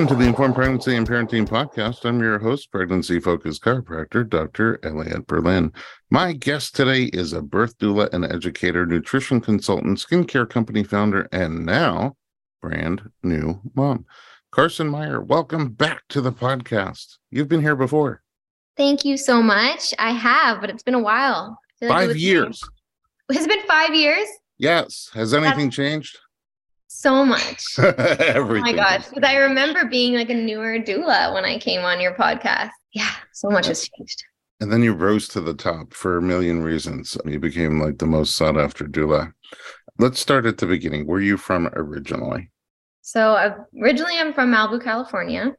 Welcome to the Informed Pregnancy and Parenting Podcast. I'm your host, pregnancy focused chiropractor, Dr. Elliot Berlin. My guest today is a birth doula and educator, nutrition consultant, skincare company founder, and now brand new mom. Carson Meyer, welcome back to the podcast. You've been here before. Thank you so much. I have, but it's been a while. Like five years. Has it been five years? Yes. Has anything That's changed? So much. oh my gosh. Because I remember being like a newer doula when I came on your podcast. Yeah, so much has changed. And then you rose to the top for a million reasons. You became like the most sought after doula. Let's start at the beginning. Where are you from originally? So originally I'm from Malibu, California,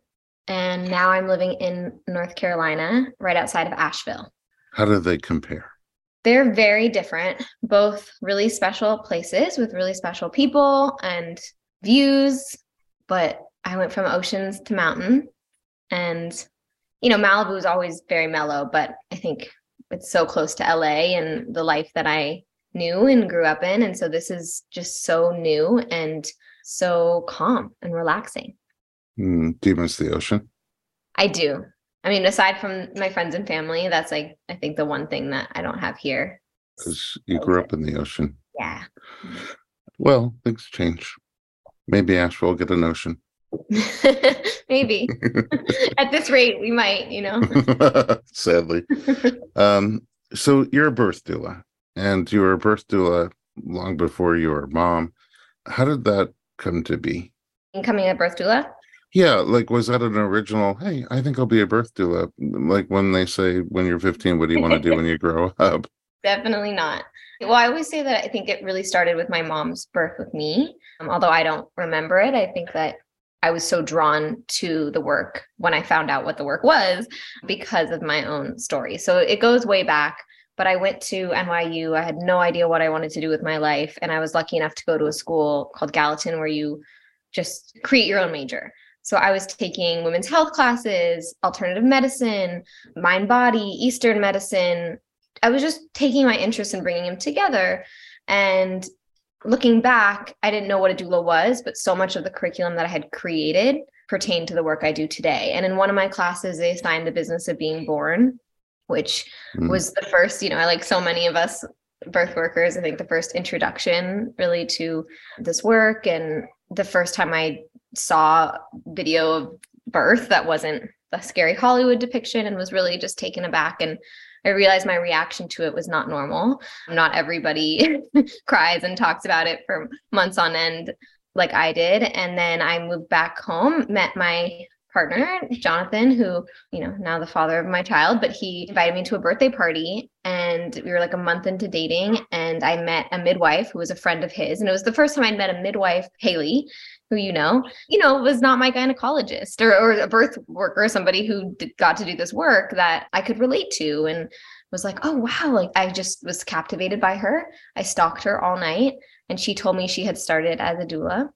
and now I'm living in North Carolina, right outside of Asheville. How do they compare? They're very different, both really special places with really special people and views. But I went from oceans to mountain. And, you know, Malibu is always very mellow, but I think it's so close to LA and the life that I knew and grew up in. And so this is just so new and so calm and relaxing. Mm, do you miss the ocean? I do. I mean, aside from my friends and family, that's like I think the one thing that I don't have here. Because you grew up in the ocean. Yeah. Well, things change. Maybe Asheville will get an ocean. Maybe. At this rate, we might, you know. Sadly. um, so you're a birth doula, and you were a birth doula long before you were a mom. How did that come to be? Becoming a birth doula? Yeah, like was that an original? Hey, I think I'll be a birth doula. Like when they say, when you're 15, what do you want to do when you grow up? Definitely not. Well, I always say that I think it really started with my mom's birth with me. Um, although I don't remember it, I think that I was so drawn to the work when I found out what the work was because of my own story. So it goes way back but I went to NYU. I had no idea what I wanted to do with my life. And I was lucky enough to go to a school called Gallatin where you just create your own major. So I was taking women's health classes, alternative medicine, mind body, Eastern medicine. I was just taking my interest and bringing them together. And looking back, I didn't know what a doula was, but so much of the curriculum that I had created pertained to the work I do today. And in one of my classes, they assigned the business of being born which mm. was the first, you know, I like so many of us birth workers, I think the first introduction really to this work and the first time I saw video of birth that wasn't a scary Hollywood depiction and was really just taken aback and I realized my reaction to it was not normal. Not everybody cries and talks about it for months on end like I did. And then I moved back home, met my partner, Jonathan, who, you know, now the father of my child, but he invited me to a birthday party and we were like a month into dating and I met a midwife who was a friend of his and it was the first time I'd met a midwife, Haley, who you know, you know, was not my gynecologist or, or a birth worker, or somebody who did, got to do this work that I could relate to and was like, "Oh wow, like I just was captivated by her. I stalked her all night and she told me she had started as a doula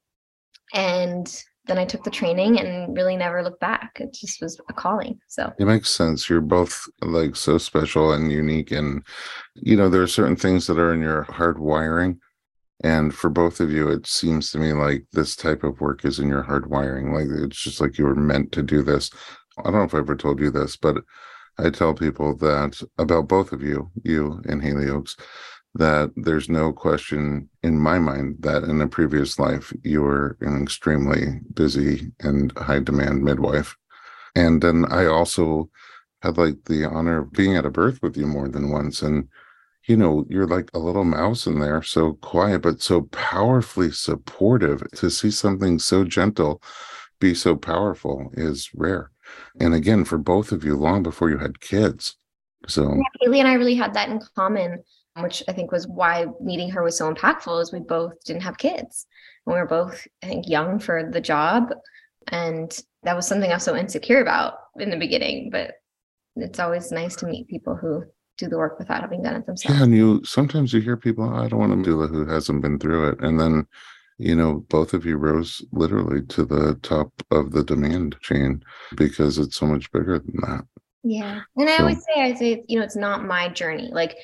and then I took the training and really never looked back. It just was a calling. So it makes sense. You're both like so special and unique. And, you know, there are certain things that are in your hard wiring. And for both of you, it seems to me like this type of work is in your hard wiring. Like it's just like you were meant to do this. I don't know if I ever told you this, but I tell people that about both of you, you and Haley Oaks, that there's no question in my mind that in a previous life you were an extremely busy and high demand midwife. And then I also had like the honor of being at a birth with you more than once. And, you know, you're like a little mouse in there, so quiet, but so powerfully supportive. To see something so gentle be so powerful is rare. And again, for both of you, long before you had kids. So yeah, Haley and I really had that in common which I think was why meeting her was so impactful is we both didn't have kids. And we were both, I think, young for the job. And that was something I was so insecure about in the beginning. But it's always nice to meet people who do the work without having done it themselves. Yeah, and you sometimes you hear people, I don't want to do it who hasn't been through it. And then, you know, both of you rose literally to the top of the demand chain because it's so much bigger than that. Yeah. And I always say, I say, you know, it's not my journey. Like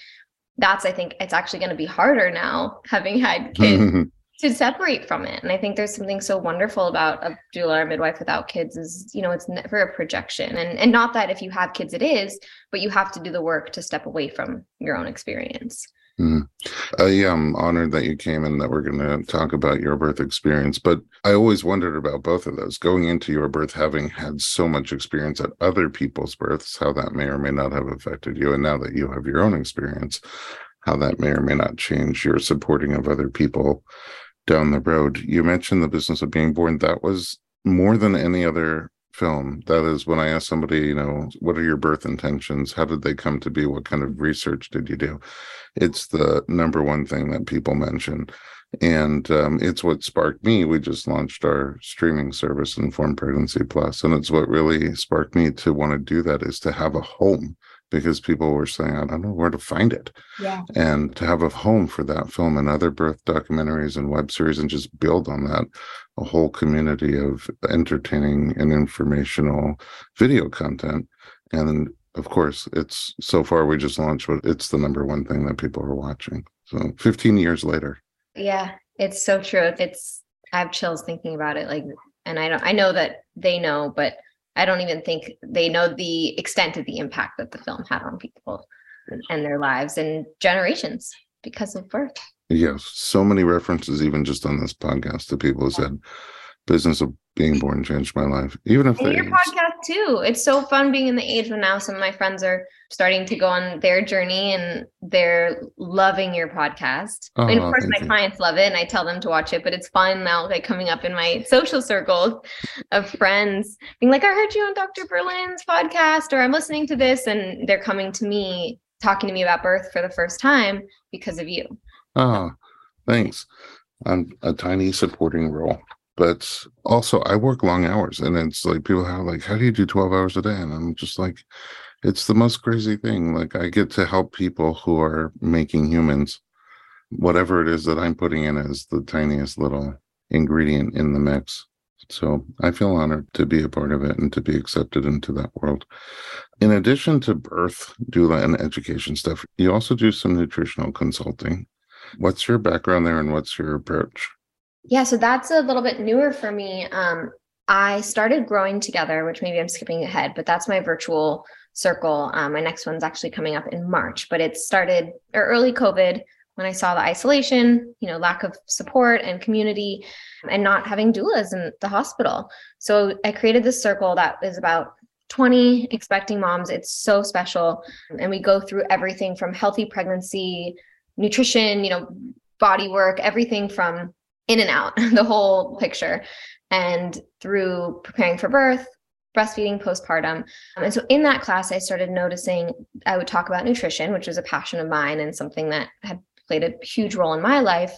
that's I think it's actually going to be harder now having had kids to separate from it. And I think there's something so wonderful about a doula or midwife without kids is, you know, it's never a projection. And and not that if you have kids it is, but you have to do the work to step away from your own experience. Mm. Uh, yeah, I'm honored that you came and that we're going to talk about your birth experience. But I always wondered about both of those. Going into your birth, having had so much experience at other people's births, how that may or may not have affected you. And now that you have your own experience, how that may or may not change your supporting of other people down the road. You mentioned the business of being born. That was more than any other film. That is when I ask somebody, you know, what are your birth intentions? How did they come to be? What kind of research did you do? It's the number one thing that people mention. And um, it's what sparked me. We just launched our streaming service, Informed Pregnancy Plus, and it's what really sparked me to want to do that is to have a home because people were saying, I don't know where to find it. Yeah. And to have a home for that film and other birth documentaries and web series and just build on that, a whole community of entertaining and informational video content. And of course, it's so far we just launched, but it's the number one thing that people are watching. So 15 years later. Yeah, it's so true. It's, I have chills thinking about it. Like, and I don't, I know that they know, but I don't even think they know the extent of the impact that the film had on people and their lives and generations because of birth. Yes, so many references, even just on this podcast, to people who said, "Business of being born changed my life." Even if your podcast too, it's so fun being in the age when now some of my friends are starting to go on their journey and they're loving your podcast. Oh, and of oh, course, my you. clients love it, and I tell them to watch it. But it's fun now, like coming up in my social circles of friends, being like, "I heard you on Dr. Berlin's podcast," or "I'm listening to this," and they're coming to me talking to me about birth for the first time because of you. Oh, thanks. I'm a tiny supporting role. But also I work long hours and it's like people are like, how do you do 12 hours a day? And I'm just like, it's the most crazy thing. Like I get to help people who are making humans. Whatever it is that I'm putting in is the tiniest little ingredient in the mix. So I feel honored to be a part of it and to be accepted into that world. In addition to birth, doula, and education stuff, you also do some nutritional consulting. What's your background there and what's your approach? Yeah, so that's a little bit newer for me. Um, I started growing together, which maybe I'm skipping ahead, but that's my virtual circle. Um, my next one's actually coming up in March, but it started or early COVID when I saw the isolation, you know, lack of support and community, and not having doulas in the hospital. So I created this circle that is about 20 expecting moms. It's so special. And we go through everything from healthy pregnancy nutrition, you know, body work, everything from in and out, the whole picture. And through preparing for birth, breastfeeding, postpartum. Um, and so in that class, I started noticing I would talk about nutrition, which was a passion of mine and something that had played a huge role in my life.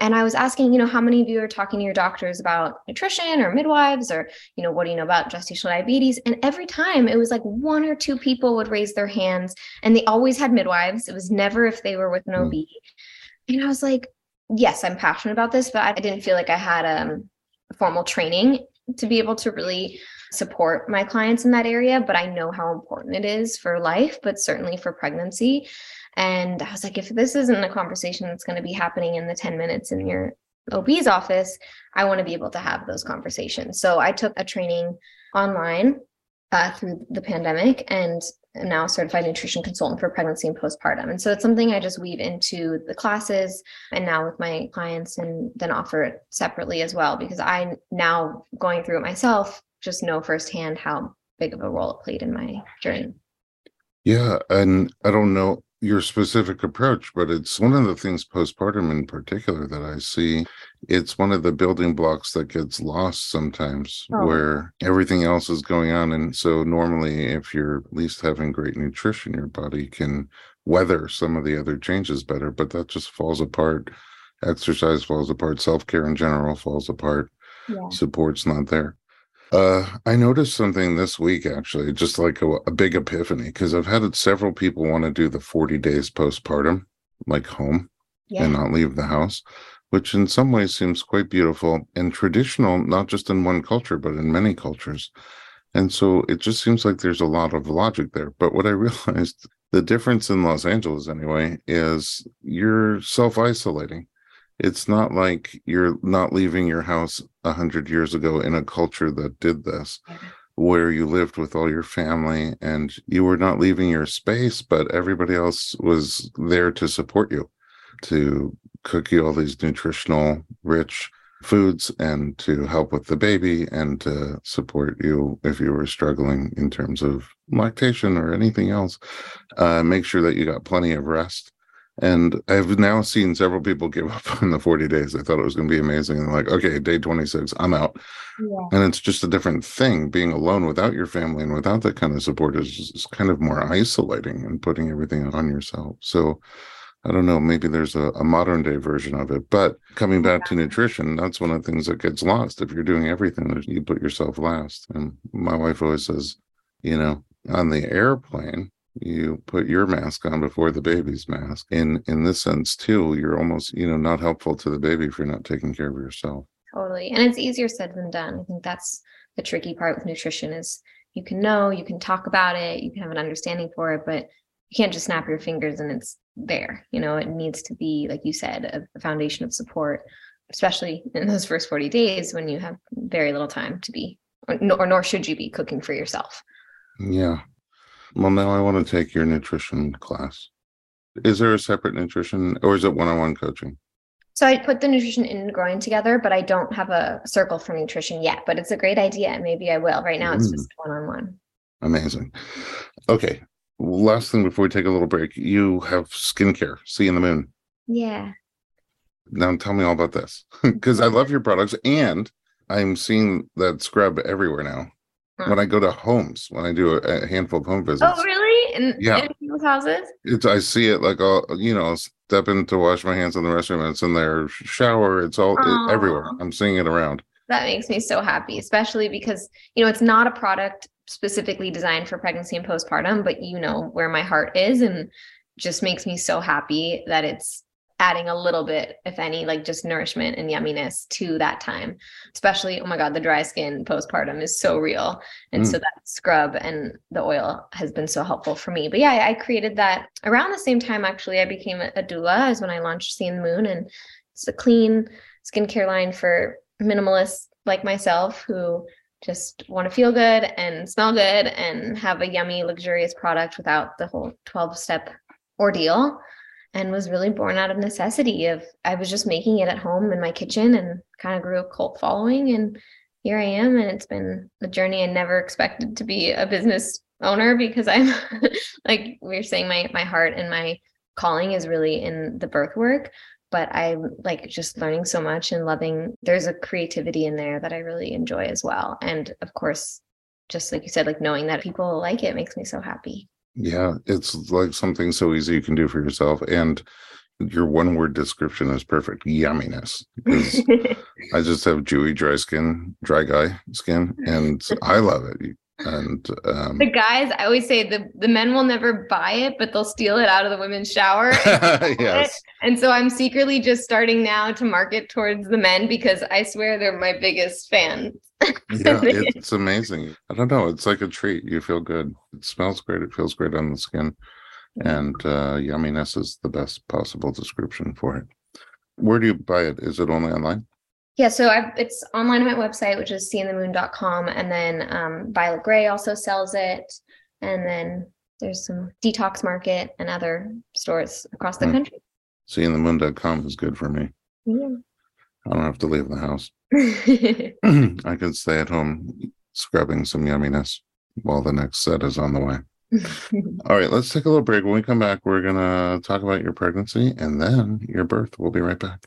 And I was asking, you know, how many of you are talking to your doctors about nutrition or midwives or, you know, what do you know about gestational diabetes? And every time it was like one or two people would raise their hands and they always had midwives. It was never if they were with an OB. Mm. And I was like, yes, I'm passionate about this, but I didn't feel like I had um, formal training to be able to really support my clients in that area. But I know how important it is for life, but certainly for pregnancy. And I was like, if this isn't a conversation that's going to be happening in the 10 minutes in your OB's office, I want to be able to have those conversations. So I took a training online uh, through the pandemic and am now a certified nutrition consultant for pregnancy and postpartum. And so it's something I just weave into the classes and now with my clients and then offer it separately as well, because I now going through it myself just know firsthand how big of a role it played in my journey. Yeah. And I don't know your specific approach, but it's one of the things postpartum in particular that I see. It's one of the building blocks that gets lost sometimes oh. where everything else is going on. And so, normally, if you're at least having great nutrition, your body can weather some of the other changes better, but that just falls apart. Exercise falls apart, self care in general falls apart, yeah. support's not there. Uh, I noticed something this week actually, just like a, a big epiphany, because I've had several people want to do the 40 days postpartum, like home yeah. and not leave the house, which in some ways seems quite beautiful and traditional, not just in one culture, but in many cultures. And so it just seems like there's a lot of logic there. But what I realized the difference in Los Angeles, anyway, is you're self isolating it's not like you're not leaving your house a hundred years ago in a culture that did this where you lived with all your family and you were not leaving your space but everybody else was there to support you to cook you all these nutritional rich foods and to help with the baby and to support you if you were struggling in terms of lactation or anything else. Uh, make sure that you got plenty of rest and I've now seen several people give up on the 40 days. I thought it was going to be amazing. And like, okay, day 26, I'm out. Yeah. And it's just a different thing. Being alone without your family and without that kind of support is, is kind of more isolating and putting everything on yourself. So I don't know, maybe there's a, a modern day version of it. But coming back yeah. to nutrition, that's one of the things that gets lost. If you're doing everything, you put yourself last. And my wife always says, you know, on the airplane, you put your mask on before the baby's mask. In in this sense too you're almost you know not helpful to the baby if you're not taking care of yourself. Totally and it's easier said than done. I think that's the tricky part with nutrition is you can know you can talk about it you can have an understanding for it but you can't just snap your fingers and it's there. You know it needs to be like you said a, foundation of support especially in those first 40 days when you have very little time to be or, or nor should you be cooking for yourself. Yeah well, now I want to take your nutrition class. Is there a separate nutrition or is it one on one coaching? So I put the nutrition in growing together, but I don't have a circle for nutrition yet. But it's a great idea. Maybe I will. Right now, it's mm. just one on one. Amazing. Okay. Last thing before we take a little break, you have skincare, C & The Moon. Yeah. Now tell me all about this because I love your products and I'm seeing that scrub everywhere now. Huh. When I go to homes, when I do a, a handful of home oh, visits. Oh, really? In, yeah. in people's houses? It's I see it like all you know, step in to wash my hands in the restroom it's in their shower. It's all it, everywhere. I'm seeing it around. That makes me so happy, especially because you know it's not a product specifically designed for pregnancy and postpartum, but you know where my heart is and just makes me so happy that it's adding a little bit, if any, like just nourishment and yumminess to that time. Especially, oh my God, the dry skin postpartum is so real. And mm. so that scrub and the oil has been so helpful for me. But yeah, I, I created that around the same time, actually, I became a, a doula as when I launched C & The Moon. And it's a clean skincare line for minimalists like myself who just want to feel good and smell good and have a yummy, luxurious product without the whole 12 step ordeal and was really born out of necessity of I was just making it at home in my kitchen and kind of grew a cult following and here I am and it's been a journey I never expected to be a business owner because I'm like we are saying my my heart and my calling is really in the birth work but I'm like just learning so much and loving there's a creativity in there that I really enjoy as well. And of course just like you said like knowing that people like it makes me so happy yeah, it's like something so easy you can do for yourself. And your one word description is perfect yumminess. I just have dewy, dry skin, dry guy skin, and I love it. And um, the guys, I always say the, the men will never buy it, but they'll steal it out of the women's shower. yes. And so I'm secretly just starting now to market towards the men because I swear they're my biggest fans yeah, it's amazing. I don't know. It's like a treat. You feel good. It smells great. It feels great on the skin. And uh, yumminess is the best possible description for it. Where do you buy it? Is it only online? Yeah, so I've, it's online on my website, which is candthemoon.com. And then um, Violet Grey also sells it. And then there's some Detox Market and other stores across the mm. country. Candthemoon.com is good for me. Yeah. I don't have to leave the house. I can stay at home scrubbing some yumminess while the next set is on the way. All right, let's take a little break. When we come back, we're going to talk about your pregnancy and then your birth. We'll be right back.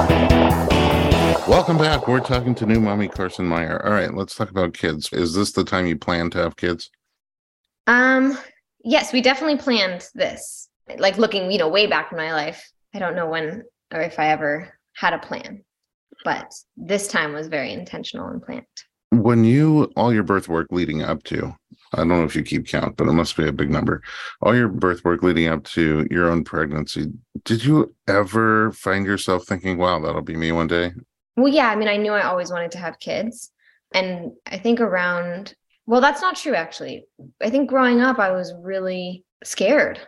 Welcome back. We're talking to new mommy Carson Meyer. All right, let's talk about kids. Is this the time you plan to have kids? Um, yes, we definitely planned this. Like looking, you know, way back in my life. I don't know when or if I ever had a plan, but this time was very intentional and planned. When you all your birth work leading up to, I don't know if you keep count, but it must be a big number. All your birth work leading up to your own pregnancy, did you ever find yourself thinking, wow, that'll be me one day? Well, yeah, I mean, I knew I always wanted to have kids. And I think around, well, that's not true, actually. I think growing up, I was really scared.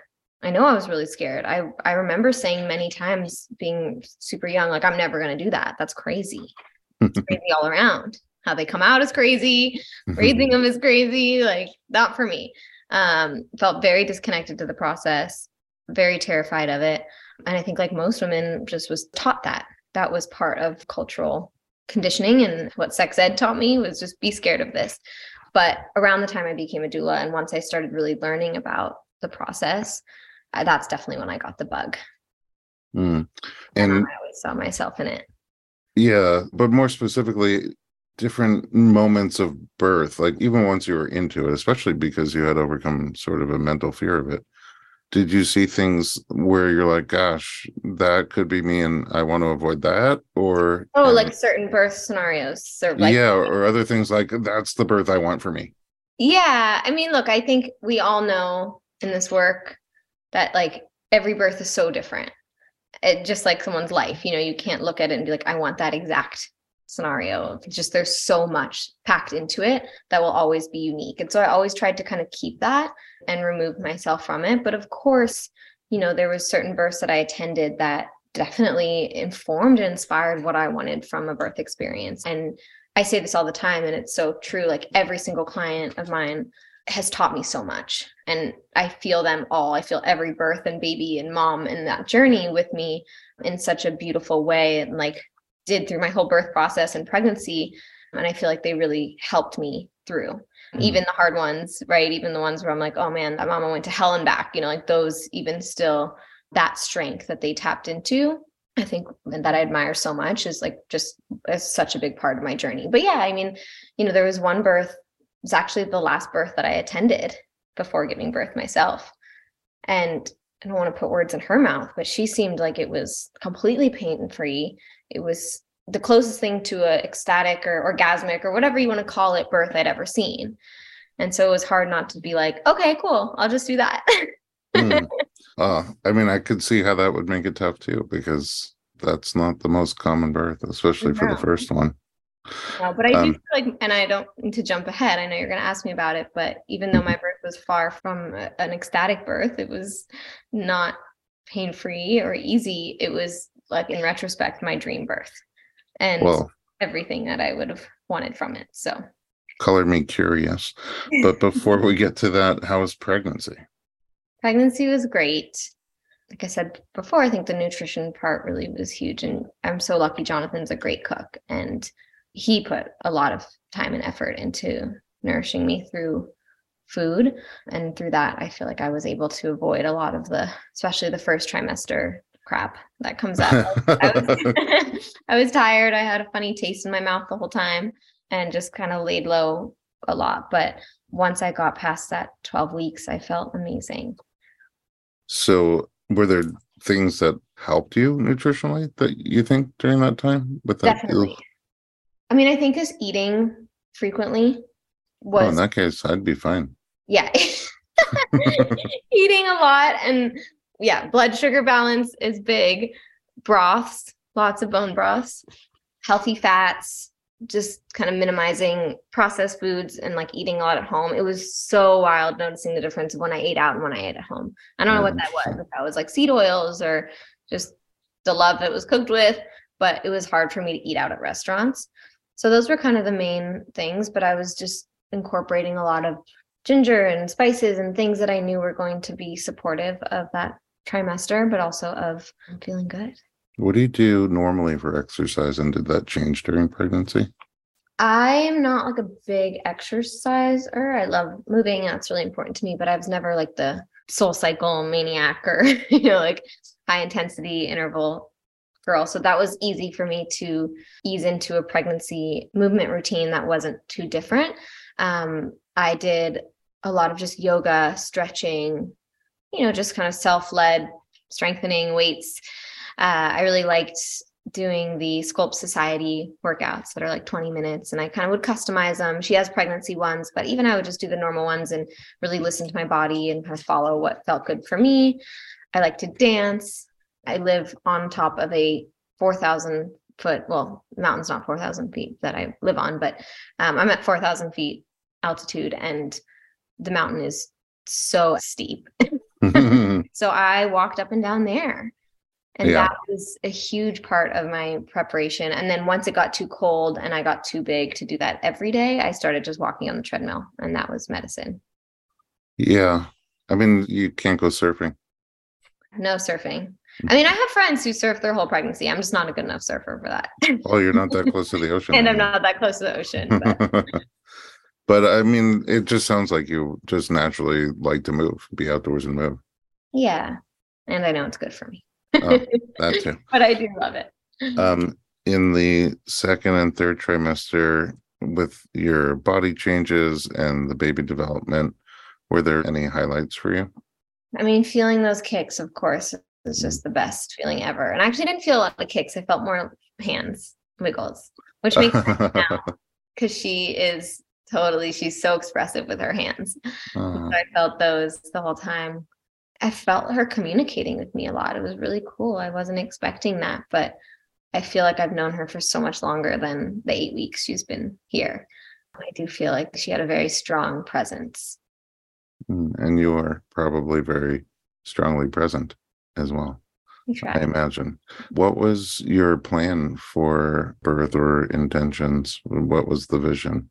I know I was really scared. I, I remember saying many times being super young, like, I'm never going to do that. That's crazy. It's crazy all around. How they come out is crazy. Raising them is crazy. Like, not for me. Um, felt very disconnected to the process, very terrified of it. And I think, like most women, just was taught that that was part of cultural conditioning and what sex ed taught me was just be scared of this but around the time i became a doula and once i started really learning about the process uh, that's definitely when i got the bug Mm. and And i always saw myself in it yeah, but more specifically, different moments of birth, like even once you were into it, especially because you had overcome sort of a mental fear of it. Did you see things where you're like, gosh, that could be me and I want to avoid that? Or oh um, like certain birth scenarios or like yeah, or other things like that's the birth I want for me. Yeah, I mean, look, I think we all know in this work that like every birth is so different. It just like someone's life, you know, you can't look at it and be like, I want that exact scenario. Just there's so much packed into it that will always be unique. And so I always tried to kind of keep that and remove myself from it. But of course, you know, there was certain births that I attended that definitely informed and inspired what I wanted from a birth experience. And I say this all the time, and it's so true. Like every single client of mine has taught me so much. And I feel them all. I feel every birth and baby and mom in that journey with me in such a beautiful way. And like did through my whole birth process and pregnancy. And I feel like they really helped me through mm-hmm. even the hard ones, right? Even the ones where I'm like, oh man, that mama went to hell and back, you know, like those, even still, that strength that they tapped into. I think and that I admire so much is like just is such a big part of my journey. But yeah, I mean, you know, there was one birth, it was actually the last birth that I attended before giving birth myself. And I don't want to put words in her mouth, but she seemed like it was completely pain free. It was the closest thing to a ecstatic or orgasmic or whatever you want to call it birth I'd ever seen. And so it was hard not to be like, okay, cool, I'll just do that. Hmm. Uh, I mean, I could see how that would make it tough too, because that's not the most common birth, especially for the first one. No, but I do Um, feel like, and I don't need to jump ahead. I know you're going to ask me about it, but even though my birth was far from a- an ecstatic birth, it was not pain free or easy. It was like, in retrospect, my dream birth and Well, everything that I would have wanted from it. So, color me curious. But before we get to that, how was pregnancy? pregnancy was great. Like I said before, I think the nutrition part really was huge. And I'm so lucky Jonathan's a great cook and he put a lot of time and effort into nourishing me through food. And through that, I feel like I was able to avoid a lot of the, especially the first trimester crap that comes up. I was, I was tired. I had a funny taste in my mouth the whole time and just kind of laid low a lot. But once I got past that 12 weeks, I felt amazing. so, were there things that helped you nutritionally that you think during that time? With that, Definitely. I mean, I think just eating frequently Oh, in that case, I'd be fine. yeah. eating a lot and yeah, blood sugar balance is big. Broths, lots of bone broths, healthy fats, just kind of minimizing processed foods and like eating a lot at home. It was so wild noticing the difference of when I ate out and when I ate at home. I don't know what that was, if that was like seed oils or just the love it was cooked with, but it was hard for me to eat out at restaurants. So those were kind of the main things, but I was just incorporating a lot of ginger and spices and things that I knew were going to be supportive of that trimester, but also of feeling good. What do you do normally for exercise? And did that change during pregnancy? I am not like a big exerciser. I love moving. That's really important to me, but I was never like the SoulCycle maniac or, you know, like high intensity interval girl. So that was easy for me to ease into a pregnancy movement routine that wasn't too different. Um, I did a lot of just yoga, stretching, you know, just kind of self led strengthening weights. Uh, I really liked doing the Sculpt Society workouts that are like 20 minutes and I kind of would customize them. She has pregnancy ones, but even I would just do the normal ones and really listen to my body and kind of follow what felt good for me. I like to dance. I live on top of a 4,000 foot, well, mountain's not 4,000 feet that I live on, but um, I'm at 4,000 feet altitude and the mountain is so steep. so I walked up and down there. And yeah. that was a huge part of my preparation. And then once it got too cold and I got too big to do that every day, I started just walking on the treadmill, and that was medicine. Yeah. I mean, you can't go surfing. No surfing. Mm. I mean, I have friends who surf their whole pregnancy. I'm just not a good enough surfer for that. oh, you're not that close to the ocean. and I'm not that close to the ocean. But. but I mean, it just sounds like you just naturally like to move, be outdoors and move. Yeah. And I know it's good for me. oh, that too. But I do love it. Um, in the second and third trimester, with your body changes and the baby development, were there any highlights for you? I mean, feeling those kicks, of course, is just the best feeling ever. And I actually didn't feel a lot of kicks. I felt more hands wiggles, which makes sense now because she is totally, she's so expressive with her hands. Uh, so. I felt those the whole time. I felt her communicating with me a lot. It was really cool. I wasn't expecting that, but I feel like I've known her for so much longer than the eight weeks she's been here. I do feel like she had a very strong presence. Mm, and you are probably very strongly present as well. I imagine. What was your plan for birth or intentions? What was the vision?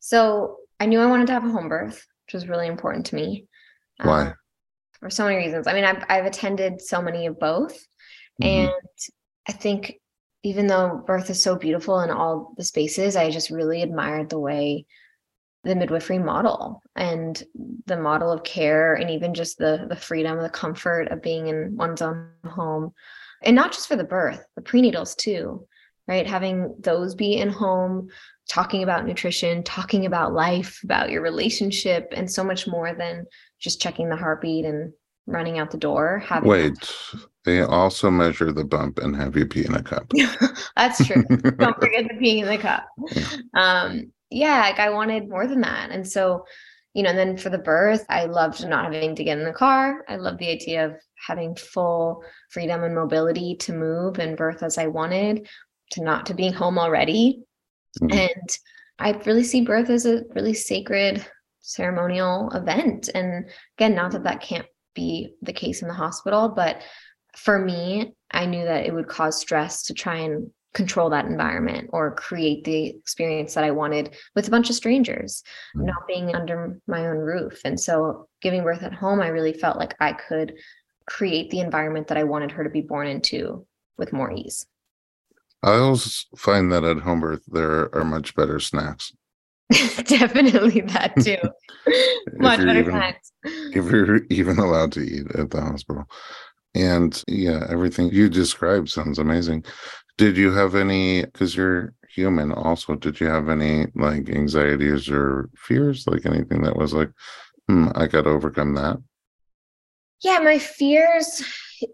So I knew I wanted to have a home birth, which was really important to me. Why? Um, for so many reasons. I mean, I've I've attended so many of both, mm-hmm. and I think even though birth is so beautiful in all the spaces, I just really admired the way the midwifery model and the model of care and even just the the freedom the comfort of being in one's own home and not just for the birth the prenatals too right having those be in home talking about nutrition talking about life about your relationship and so much more than just checking the heartbeat and running out the door having wait they also measure the bump and have you pee in a cup that's true don't forget the pee in the cup um yeah, like I wanted more than that. And so, you know, and then for the birth, I loved not having to get in the car. I love the idea of having full freedom and mobility to move and birth as I wanted, to not to being home already. Mm-hmm. And I really see birth as a really sacred ceremonial event. And again, not that that can't be the case in the hospital, but for me, I knew that it would cause stress to try and control that environment or create the experience that I wanted with a bunch of strangers, mm. not being under my own roof. And so, giving birth at home, I really felt like I could create the environment that I wanted her to be born into with more ease. I always find that at home birth, there are much better snacks. Definitely that too. much better even, snacks. If you're even allowed to eat at the hospital. And yeah, everything you described sounds amazing. Did you have any, because you're human also, did you have any like anxieties or fears, like anything that was like, hmm, I got to overcome that? Yeah, my fears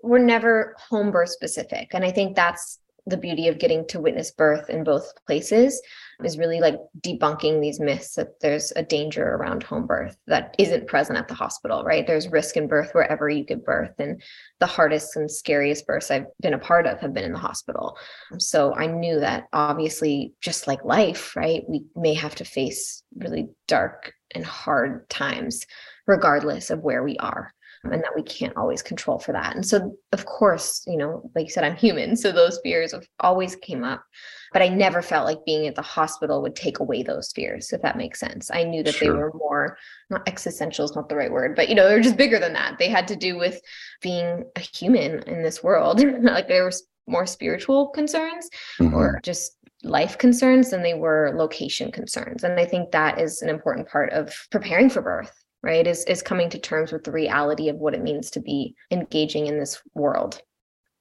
were never home birth specific. And I think that's the beauty of getting to witness birth in both places is really like debunking these myths that there's a danger around home birth that isn't present at the hospital, right? There's risk in birth wherever you give birth. And the hardest and scariest births I've been a part of have been in the hospital. So I knew that obviously, just like life, right, we may have to face really dark and hard times, regardless of where we are. And that we can't always control for that. And so, of course, you know, like you said, I'm human. So those fears have always came up, but I never felt like being at the hospital would take away those fears, if that makes sense. I knew that sure. they were more, not existential is not the right word, but, you know, they're just bigger than that. They had to do with being a human in this world. like there was more spiritual concerns mm-hmm. or just life concerns than they were location concerns. And I think that is an important part of preparing for birth right is is coming to terms with the reality of what it means to be engaging in this world.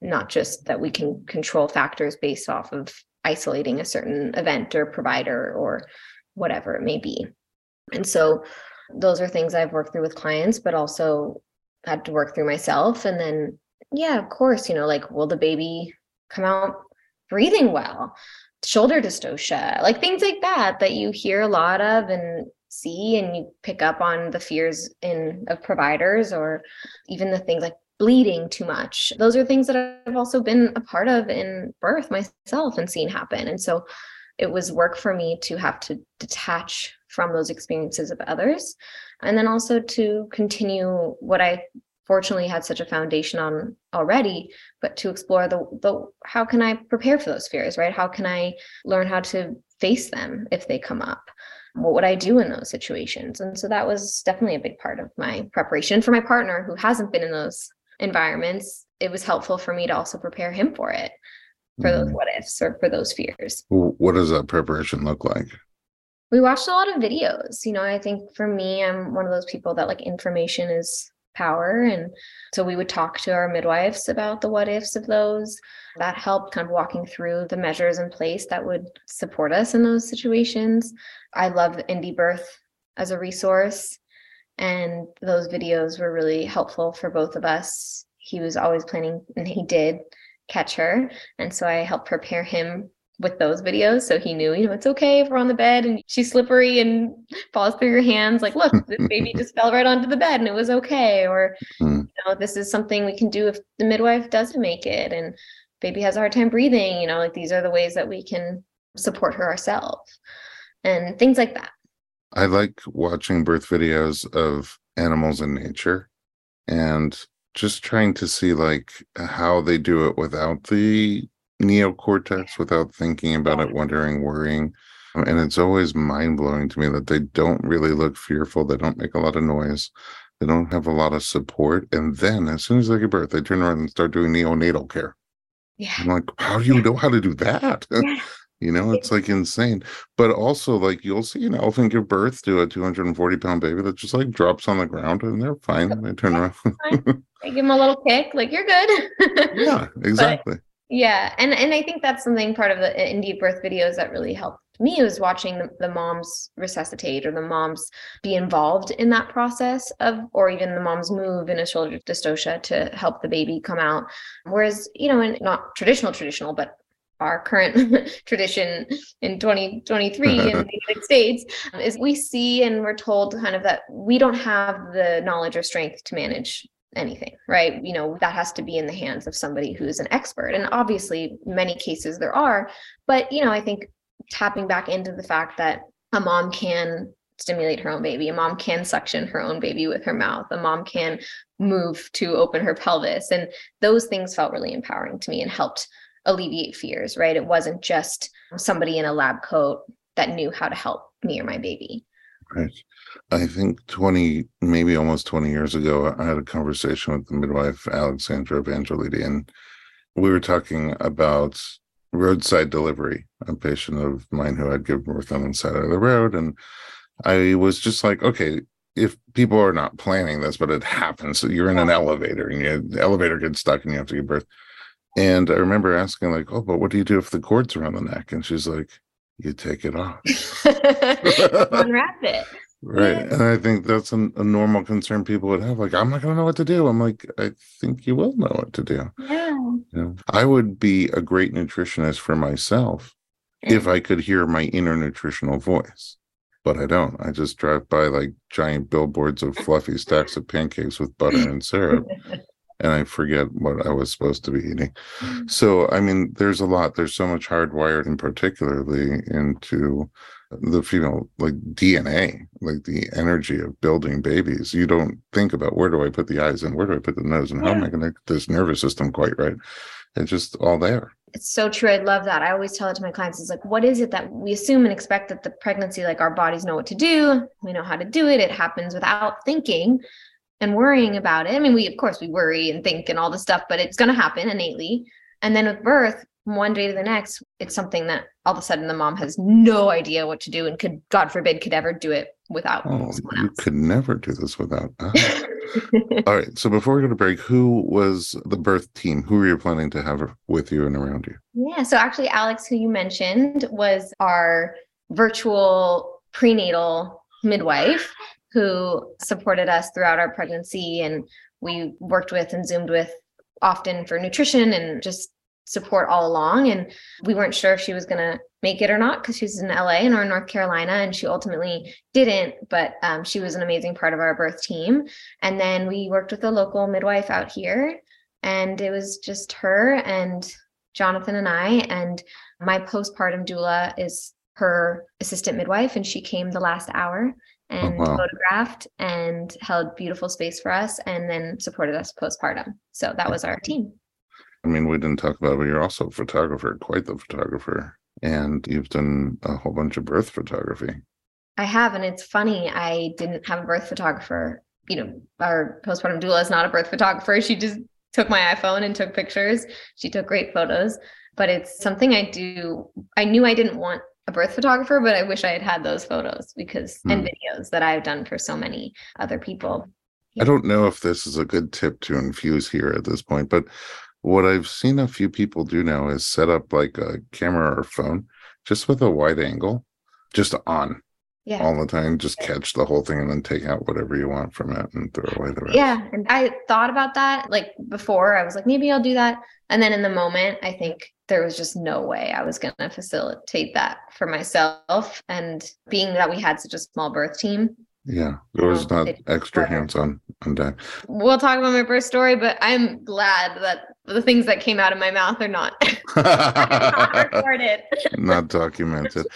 Not just that we can control factors based off of isolating a certain event or provider or whatever it may be. And so those are things i've worked through with clients but also had to work through myself. And then yeah of course you know like will the baby come out breathing well? Shoulder dystocia like things like that that you hear a lot of and see and you pick up on the fears in of providers or even the things like bleeding too much. Those are things that i've also been a part of in birth myself and seen happen. And so it was work for me to have to detach from those experiences of others and then also to continue what i fortunately had such a foundation on already but to explore the the how can i prepare for those fears right? How can i learn how to face them if they come up what would I do in those situations? And so that was definitely a big part of my preparation for my partner who hasn't been in those environments. It was helpful for me to also prepare him for it, for mm. those what ifs or for those fears. What does that preparation look like? We watched a lot of videos. You know, I think for me, I'm one of those people that like information is power. And so we would talk to our midwives about the what ifs of those. That helped kind of walking through the measures in place that would support us in those situations. I love Indie Birth as a resource. And those videos were really helpful for both of us. He was always planning, and he did catch her. And so I helped prepare him with those videos. So he knew, you know, it's okay if we're on the bed and she's slippery and falls through your hands. Like, look, this baby just fell right onto the bed and it was okay. Or, mm. you know, this is something we can do if the midwife doesn't make it and baby has a hard time breathing. You know, like these are the ways that we can support her ourselves and things like that. I like watching birth videos of animals in nature and just trying to see like how they do it without the neocortex without thinking about it, wondering, worrying. And it's always mind blowing to me that they don't really look fearful. They don't make a lot of noise. They don't have a lot of support. And then as soon as they give birth, they turn around and start doing neonatal care. Yeah. I'm like, how do you know how to do that? Yeah. you know, it's like insane. But also, like, you'll see an elephant give birth to a 240 pound baby that just like drops on the ground and they're fine. They turn around. I give them a little kick, like, you're good. yeah, exactly. But- yeah, and and I think that's something part of the uh, indie birth videos that really helped me was watching the, the moms resuscitate or the moms be involved in that process of or even the moms move in a shoulder dystocia to help the baby come out. Whereas you know in not traditional traditional but our current tradition in 2023 in the United States um, is we see and we're told kind of that we don't have the knowledge or strength to manage anything, right? You know, that has to be in the hands of somebody who's an expert. And obviously, many cases there are, but, you know, I think tapping back into the fact that a mom can stimulate her own baby, a mom can suction her own baby with her mouth, a mom can move to open her pelvis. And those things felt really empowering to me and helped alleviate fears, right? It wasn't just somebody in a lab coat that knew how to help me or my baby. Right. I think 20, maybe almost 20 years ago, I had a conversation with the midwife, Alexandra Evangelidi, and we were talking about roadside delivery, a patient of mine who had given birth on the side of the road. And I was just like, okay, if people are not planning this, but it happens, so you're in an elevator and you, the elevator gets stuck and you have to give birth. And I remember asking, like, oh, but what do you do if the cord's around the neck? And she's like, you take it off. Unwrap it. Right. And I think that's a, a, normal concern people would have. Like, I'm not going to know what to do. I'm like, I think you will know what to do. Yeah. You know, I would be a great nutritionist for myself if I could hear my inner nutritional voice, but I don't. I just drive by like giant billboards of fluffy stacks of pancakes with butter and syrup. and I forget what I was supposed to be eating. Mm. So, I mean, there's a lot. There's so much hardwired, and particularly into the female like DNA, like the energy of building babies. You don't think about where do I put the eyes and where do I put the nose and how am I going to get this nervous system quite right? It's just all there. It's so true. I love that. I always tell it to my clients. It's like, what is it that we assume and expect that the pregnancy, like our bodies know what to do. We know how to do it. It happens without thinking and worrying about it. I mean, we, of course, we worry and think and all the stuff, but it's going to happen innately. And then with birth, from one day to the next, it's something that all of a sudden the mom has no idea what to do and could, God forbid, could ever do it without Oh, you could never do this without us. all right. So before we go to break, who was the birth team? Who were you planning to have with you and around you? Yeah. So actually, Alex, who you mentioned, was our virtual prenatal midwife who supported us throughout our pregnancy. And we worked with and Zoomed with often for nutrition and just support all along. And we weren't sure if she was going to make it or not because she's in LA and or in North Carolina. And she ultimately didn't, but um, she was an amazing part of our birth team. And then we worked with a local midwife out here. And it was just her and Jonathan and I, and my postpartum doula is her assistant midwife, and she came the last hour and wow. photographed and held beautiful space for us, and then supported us postpartum. So that was our team. I mean, we didn't talk about it, but you're also a photographer, quite the photographer. And you've done a whole bunch of birth photography. I have, and it's funny. I didn't have a birth photographer. You know, our postpartum doula is not a birth photographer. She just took my iPhone and took pictures. She took great photos, but it's something I do. I knew I didn't want a birth photographer, but I wish I had had those photos because Hmm. and videos that I've done for so many other people. I don't know if this is a good tip to infuse here at this point, but what I've seen a few people do now is set up like a camera or phone just with a wide angle, just on Yeah. all the time, just catch the whole thing and then take out whatever you want from it and throw away the rest. Yeah. And I thought about that like before. I was like, maybe I'll do that. And then in the moment, I think there was just no way I was going to facilitate that for myself. And being that we had such a small birth team, Yeah. There was not extra hands on on deck. we'll talk about my birth story, but I'm glad that the things that came out of my mouth are not, not recorded. not documented.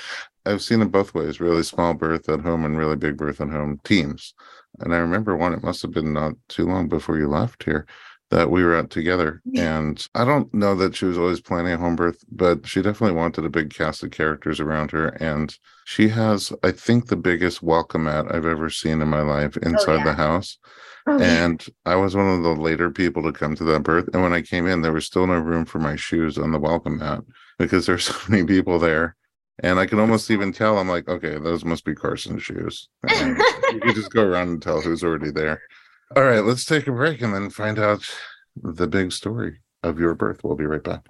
I've seen it both ways, really small birth at home and really big birth at home teams. And I remember one, it must have been not too long before you left here that we were out together. And I don't know that she was always planning a home birth, but she definitely wanted a big cast of characters around her. And she has, I think, the biggest welcome mat I've ever seen in my life oh, inside yeah. the house. Oh. And I was one of the later people to come to that birth. And when I came in, there was still no room for my shoes on the welcome mat because there's so many people there. And I can almost even tell, I'm like, okay, those must be Carson's shoes. And you can just go around and tell who's already there. All right, let's take a break and then find out the big story of your birth. We'll be right back.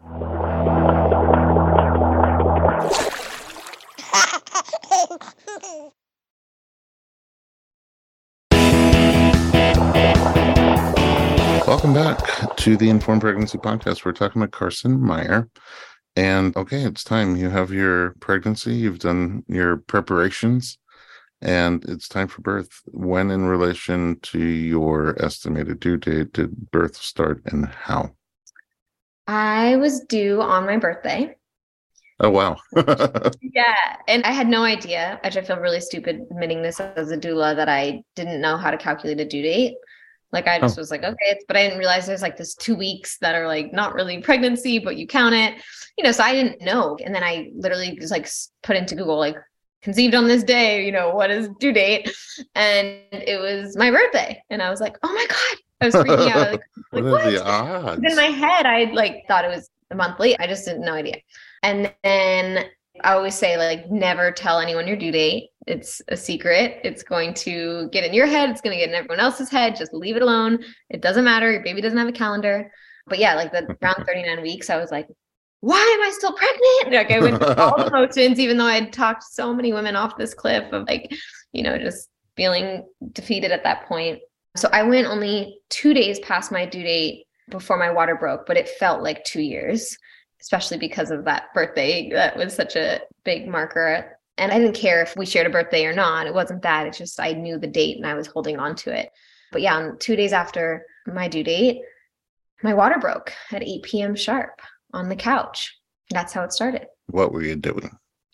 Welcome back to the Informed Pregnancy Podcast. We're talking about Carson Meyer. And okay, it's time. You have your pregnancy, you've done your preparations, and it's time for birth. When, in relation to your estimated due date, did birth start and how? I was due on my birthday. Oh, wow. Yeah. And I had no idea, which I feel really stupid admitting this as a doula that I didn't know how to calculate a due date. Like I just oh. was like, okay, it's, but I didn't realize there's like this two weeks that are like not really pregnancy, but you count it, you know. So I didn't know, and then I literally just like put into Google like conceived on this day, you know, what is due date, and it was my birthday, and I was like, oh my god, I was freaking out. Like, what are the odds? in my head i like thought it was a month late. I just didn't no idea. And then i always say like never tell anyone your due date it's a secret. It's going to get in your head. It's going to get in everyone else's head. Just leave it alone. It doesn't matter. Your baby doesn't have a calendar. But yeah like the around 39 weeks i was like why am i still pregnant? Like i went through all the motions even though i'd talked so many women off this cliff of like you know just feeling defeated at that point. So I went only two days past my due date before my water broke, but it felt like two years, especially because of that birthday. That was such a big marker. And I didn't care if we shared a birthday or not. It wasn't that. It's just I knew the date and I was holding on to it. But yeah, two days after my due date, my water broke at 8 p.m. sharp on the couch. That's how it started. What were you doing?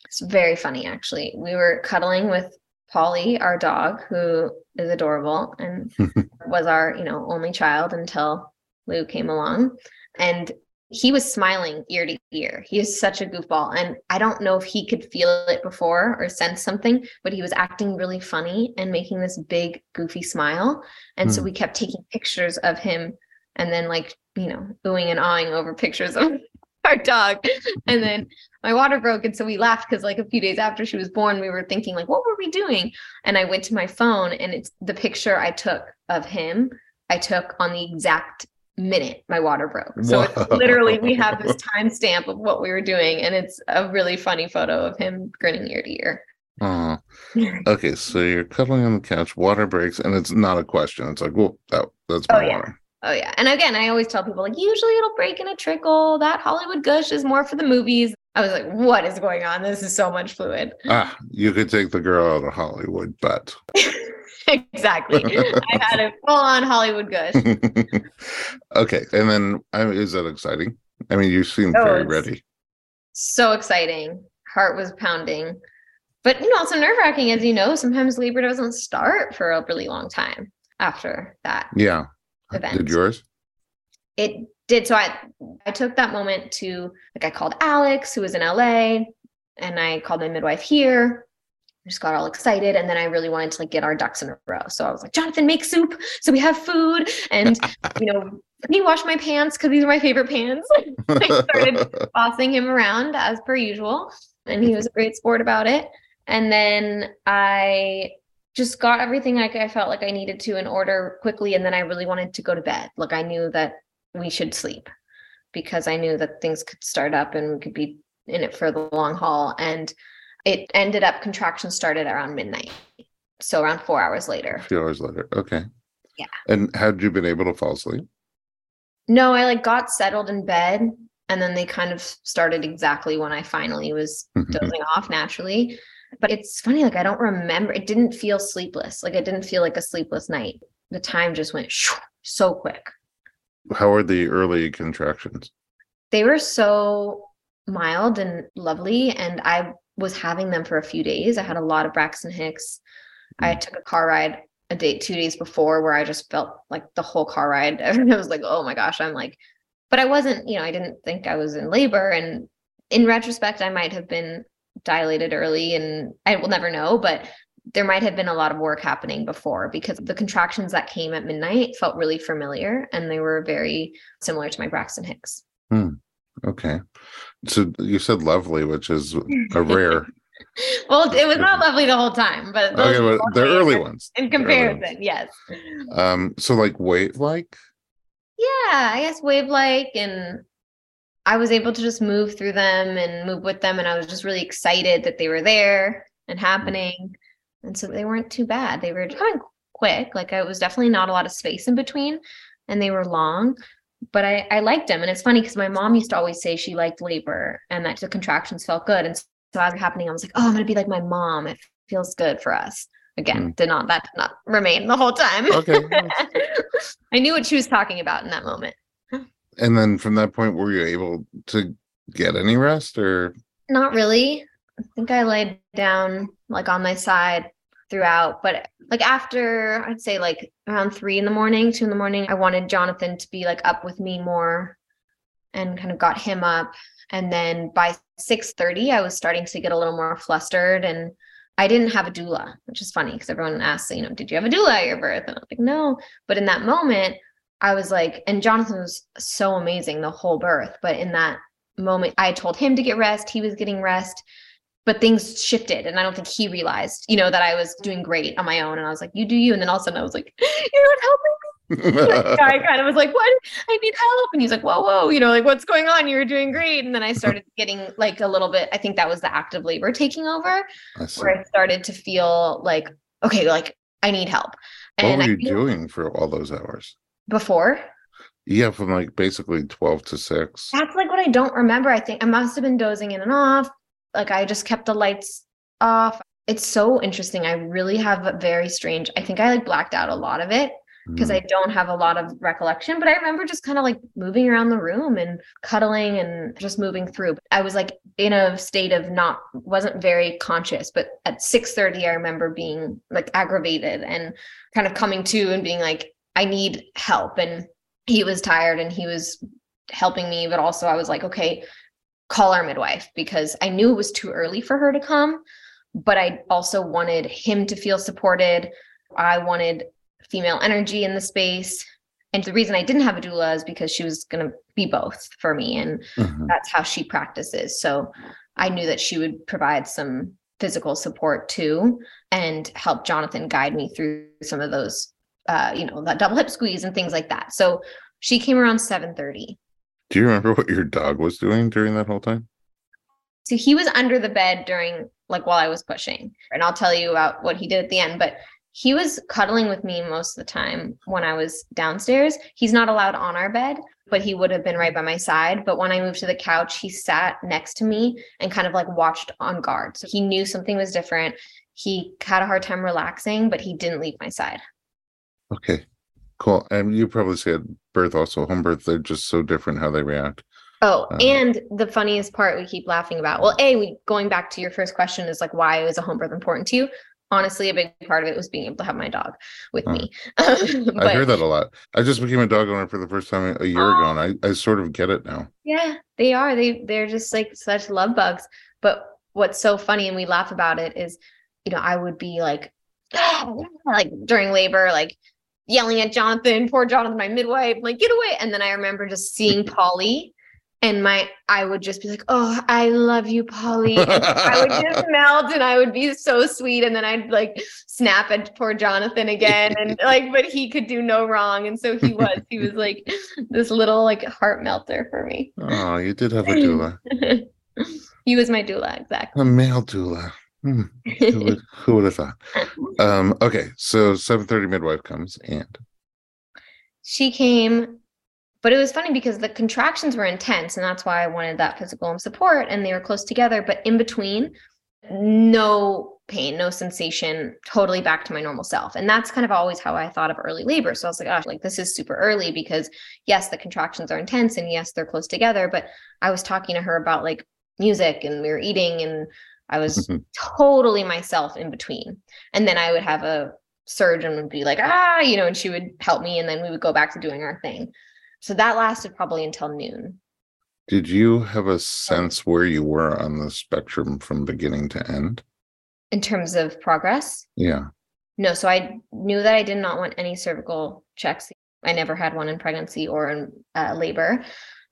It's very funny, actually. We were cuddling with Polly, our dog, who is adorable and was our, you know, only child until Lou came along. And he was smiling ear to ear. He is such a goofball. And I don't know if he could feel it before or sense something, but he was acting really funny and making this big, goofy smile. And so Hmm. we kept taking pictures of him and then, like, you know, oohing and awing over pictures of our dog. And then my water broke. And so we laughed because, like, a few days after she was born, we were thinking, like, what were we doing? And I went to my phone and it's the picture I took of him, I took on the exact minute my water broke. So it's literally we have this timestamp of what we were doing, and it's a really funny photo of him grinning ear to ear. Oh, okay. So you're cuddling on the couch, water breaks, and it's not a question. It's like, well, that that's Oh, my yeah. water. Oh yeah. And again, I always tell people like usually it'll break in a trickle. That Hollywood gush is more for the movies. I was like, what is going on? This is so much fluid. Ah, you could take the girl out of Hollywood, but exactly. I had a full on Hollywood gush. okay. And then, I is that exciting? I mean, you seem Oh, very ready. so exciting. Heart was pounding. But you know, also nerve wracking, as you know, sometimes labor doesn't start for a really long time after that Yeah. event. Did yours? it did so i i took that moment to like i called alex who was in la and i called my midwife here I just got all excited and then i really wanted to like get our ducks in a row. So i was like jonathan make soup. So we have food and you know let me wash my pants because these are my favorite pants. I started bossing him around as per usual and he was a great sport about it. And then i just got everything like i felt like i needed to in order quickly and then i really wanted to go to bed. Like i knew that we should sleep because i knew that things could start up and we could be in it for the long haul. And it ended up contractions started around midnight so around four hours later A few hours later. Okay. Yeah. And had you been able to fall asleep? no i like got settled in bed and then they kind of started exactly when i finally was mm-hmm. dozing off naturally but it's funny like i don't remember it didn't feel sleepless like it didn't feel like a sleepless night the time just went shoo, so quick How are the early contractions? they were so mild and lovely and i was having them for a few days. I had a lot of braxton hicks. I took a car ride a day two days before where i just felt like the whole car ride i was like oh my gosh i'm like but i wasn't you know i didn't think i was in labor. And in retrospect i might have been dilated early and i will never know but there might have been a lot of work happening before because the contractions that came at midnight felt really familiar and they were very similar to my braxton hicks. Hmm. Okay. So you said lovely, which is a rare. well, it was not lovely the whole time, but those okay, but the early ones. in early ones. comparison, yes. Um, so like wave like Yeah, I guess wave like, and I was able to just move through them and move with them, and I was just really excited that they were there and happening, and so they weren't too bad. They were kind of quick, like it was definitely not a lot of space in between, and they were long. But I, I liked them. And it's funny because my mom used to always say she liked labor and that the contractions felt good. And so as they're happening, I was like, oh, I'm going to be like my mom. It feels good for us. Again, hmm. did not, that did not remain the whole time. Okay. I knew what she was talking about in that moment. and then from that point were you able to get any rest or Not really. I think I laid down like on my side throughout, but like after I'd say like around three in the morning, two in the morning, I wanted Jonathan to be like up with me more and kind of got him up. And then by 6:30, I was starting to get a little more flustered and I didn't have a doula, which is funny because everyone asks, you know, did you have a doula at your birth? And I was like, no. But in that moment, I was like, and Jonathan was so amazing the whole birth. But in that moment, I told him to get rest. He was getting rest, but things shifted. And I don't think he realized, you know, that I was doing great on my own. And I was like, you do you. And then all of a sudden I was like, you're not helping the guy kind of was like, "What? I need help." And he's like, "Whoa, whoa, you know, like what's going on? You're doing great." And then I started getting like a little bit. I think that was the active labor taking over, I where I started to feel like, okay, like I need help. what were you doing for all those hours before? yeah from like basically 12 to 6 That's like what I don't remember. I think I must have been dozing in and off. Like I just kept the lights off. It's so interesting. I really have a very strange. I think I like blacked out a lot of it because Mm. I don't have a lot of recollection, but I remember just kind of like moving around the room and cuddling and just moving through. I was like in a state of not wasn't very conscious, but at 6:30 I remember being like aggravated and kind of coming to and being like I need help and he was tired and he was helping me, but also I was like okay, call our midwife because I knew it was too early for her to come, but I also wanted him to feel supported. I wanted female energy in the space. And the reason I didn't have a doula is because she was going to be both for me. And Mhm. that's how she practices. So I knew that she would provide some physical support too and help Jonathan guide me through some of those, uh, you know, that double hip squeeze and things like that. So she came around 7:30. Do you remember what your dog was doing during that whole time? So he was under the bed during like while I was pushing. And I'll tell you about what he did at the end, but he was cuddling with me most of the time when I was downstairs. He's not allowed on our bed, but he would have been right by my side. But when I moved to the couch, he sat next to me and kind of like watched on guard. So he knew something was different. He had a hard time relaxing, but he didn't leave my side. Okay, cool. And you probably see at birth also, home birth, they're just so different how they react. Oh, Um, and the funniest part we keep laughing about. Well, A, we going back to your first question is like why is a home birth important to you? Honestly, a big part of it was being able to have my dog with Huh. me. I hear that a lot. I just became a dog owner for the first time a year ago, and I, I sort of get it now. yeah, they are. They they're just like such love bugs. But what's so funny and we laugh about it is, you know, I would be like like during labor, like yelling at Jonathan, poor Jonathan, my midwife, like, get away. And then I remember just seeing Polly and my I would just be like, Oh, I love you, Polly. And I would just melt and I would be so sweet. And then I'd like snap at poor Jonathan again. And like, but he could do no wrong. And so he was, he was like this little like heart melter for me. Oh, you did have a doula, he was my doula, exactly. a male doula. Hmm, who, would, who would have thought? Um, okay, so seven thirty midwife comes, and? She came but it was funny because the contractions were intense and that's why i wanted that physical support and they were close together but in between no pain no sensation totally back to my normal self. And that's kind of always how i thought of early labor. So i was like gosh like this is super early because yes the contractions are intense and yes they're close together but i was talking to her about like music and we were eating and i was Mhm. totally myself in between and then i would have a surgeon would be like ah you know and she would help me and then we would go back to doing our thing so that lasted probably until noon did you have a sense where you were on the spectrum from beginning to end? in terms of progress Yeah. no so i knew that i did not want any cervical checks i never had one in pregnancy or in uh, labor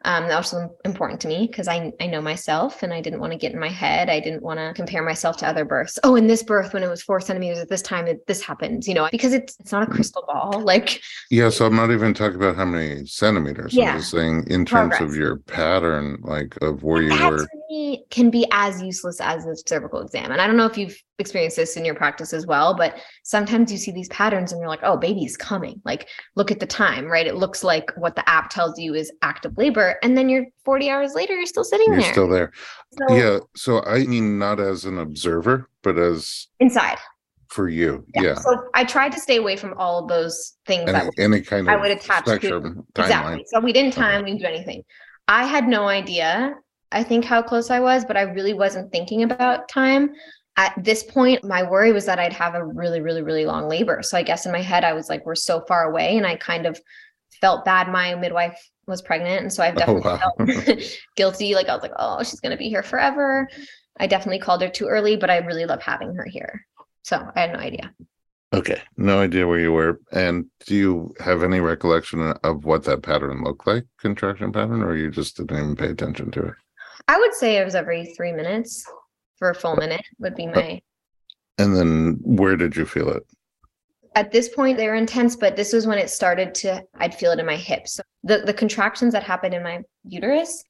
um, that was important to me because I, I know myself and I didn't want to get in my head. I didn't want to compare myself to other births. Oh, in this birth, when it was four centimeters at this time, it, this happened, you know, because it's it's not a crystal ball. Like Yeah, so I'm not even talking about how many centimeters. Yeah. I'm just saying in terms of your pattern, like of where you were. To can be as useless as the cervical exam. And I don't know if you've experienced this in your practice as well, but sometimes you see these patterns and you're like, oh, baby's coming. Like, look at the time, right? It looks like what the app tells you is active labor. And then you're 40 hours later, you're still sitting You're there. still there. So Yeah. So I mean, not as an observer, but as inside. for you. Yeah. So I tried to stay away from all of those things that Any, any kind of I would attach to- spectrum timeline. Exactly. So we didn't time, we didn't do anything. I had no idea, I think, how close I was, but I really wasn't thinking about time. At this point, my worry was that I'd have a really, really, really long labor. So I guess in my head, I was like, we're so far away. And I kind of felt bad. My midwife was pregnant. And so I've Oh, definitely wow. felt guilty. Like I was like, oh, she's going to be here forever. I definitely called her too early, but I really love having her here. So I had no idea. Okay. No idea where you were. And do you have any recollection of what that pattern looked like, contraction pattern, or you just didn't even pay attention to it? I would say it was every three minutes for a full minute would be my And then where did you feel it? at this point they were intense but this was when it started to i'd feel it in my hips so the, the contractions that happened in my uterus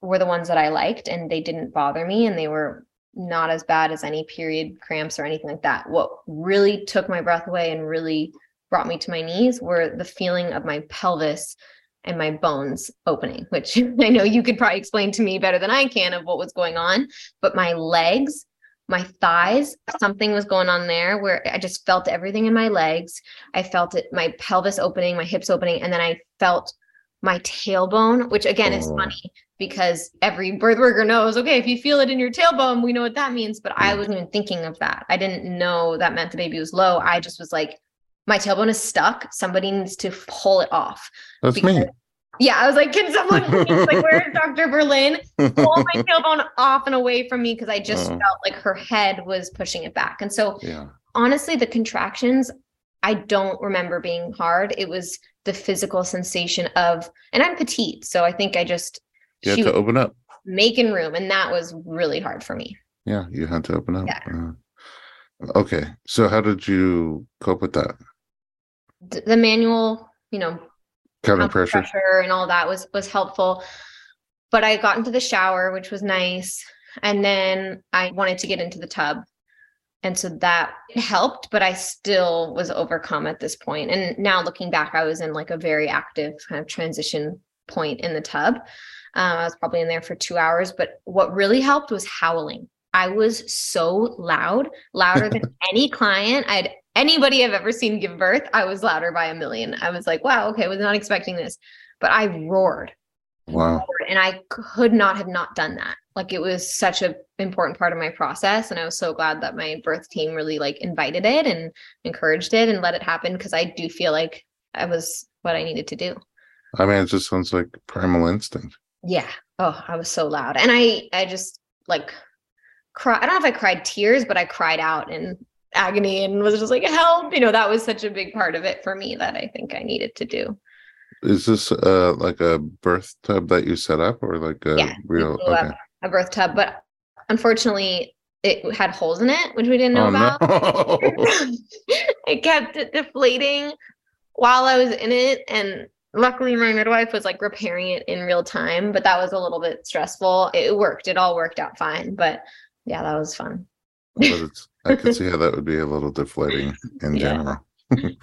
were the ones that i liked and they didn't bother me and they were not as bad as any period cramps or anything like that what really took my breath away and really brought me to my knees were the feeling of my pelvis and my bones opening which i know you could probably explain to me better than i can of what was going on but my legs my thighs, something was going on there where I just felt everything in my legs. I felt it, my pelvis opening, my hips opening, and then I felt my tailbone, which again is Oh. funny because every birth worker knows, okay, if you feel it in your tailbone, we know what that means. But I hmm. wasn't even thinking of that. I didn't know that meant the baby was low. I just was like, my tailbone is stuck. Somebody needs to pull it off. That's me. Yeah, I was like, can someone please, like, where's Dr. Berlin? Pull my tailbone off and away from me because I just Oh. felt like her head was pushing it back. And so yeah. honestly, the contractions, I don't remember being hard. It was the physical sensation of, and I'm petite, so I think I just You had to open up. making room, and that was really hard for me. Yeah, you had to open up. Yeah. Uh, okay. So how did you cope with that? D- The manual, you know, Counter pressure. pressure and all that was was helpful. But I got into the shower, which was nice, and then I wanted to get into the tub. And so that helped, but I still was overcome at this point. And now looking back, I was in like a very active kind of transition point in the tub. Um, I was probably in there for two hours, but what really helped was howling. I was so loud, louder than any client I'd anybody I've ever seen give birth. I was louder by a million. I was like, wow, okay, was not expecting this. But I roared Wow. and I could not have not done that. Like it was such an important part of my process. And I was so glad that my birth team really like invited it and encouraged it and let it happen because I do feel like I was what I needed to do. I mean, it just sounds like primal instinct. Yeah. Oh, I was so loud. And I I just like cry. I don't know if I cried tears, but I cried out in agony and was just like, help. You know, that was such a big part of it for me that I think I needed to do. Is this uh like a birth tub that you set up or like a Yeah, real okay. a birth tub, but unfortunately it had holes in it, which we didn't know Oh about. no. it kept it deflating while I was in it. And luckily my midwife was like repairing it in real time, but that was a little bit stressful. It worked. It all worked out fine. But yeah, that was fun. But it's I could see how that would be a little deflating in Yeah. general.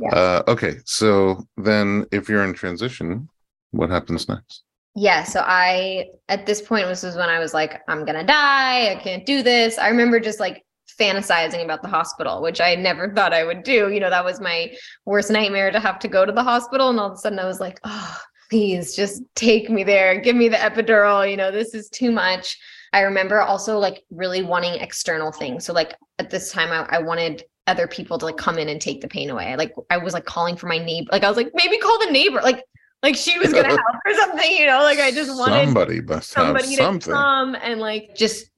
Yeah. Uh okay. So then if you're in transition, what happens next? Yeah. So I, at this point, this was when I was like, I'm going to die. I can't do this. I remember just like fantasizing about the hospital, which I never thought I would do. You know, that was my worst nightmare to have to go to the hospital. And all of a sudden I was like, oh, please just take me there. Give me the epidural. You know, this is too much. I remember also like really wanting external things. So, like, at this time, I, I wanted other people to like come in and take the pain away. Like, I was like calling for my neighbor. Like, I was like, maybe call the neighbor. Like, like she was gonna help or something, you know. Like I just wanted somebody must have somebody to something. come and like just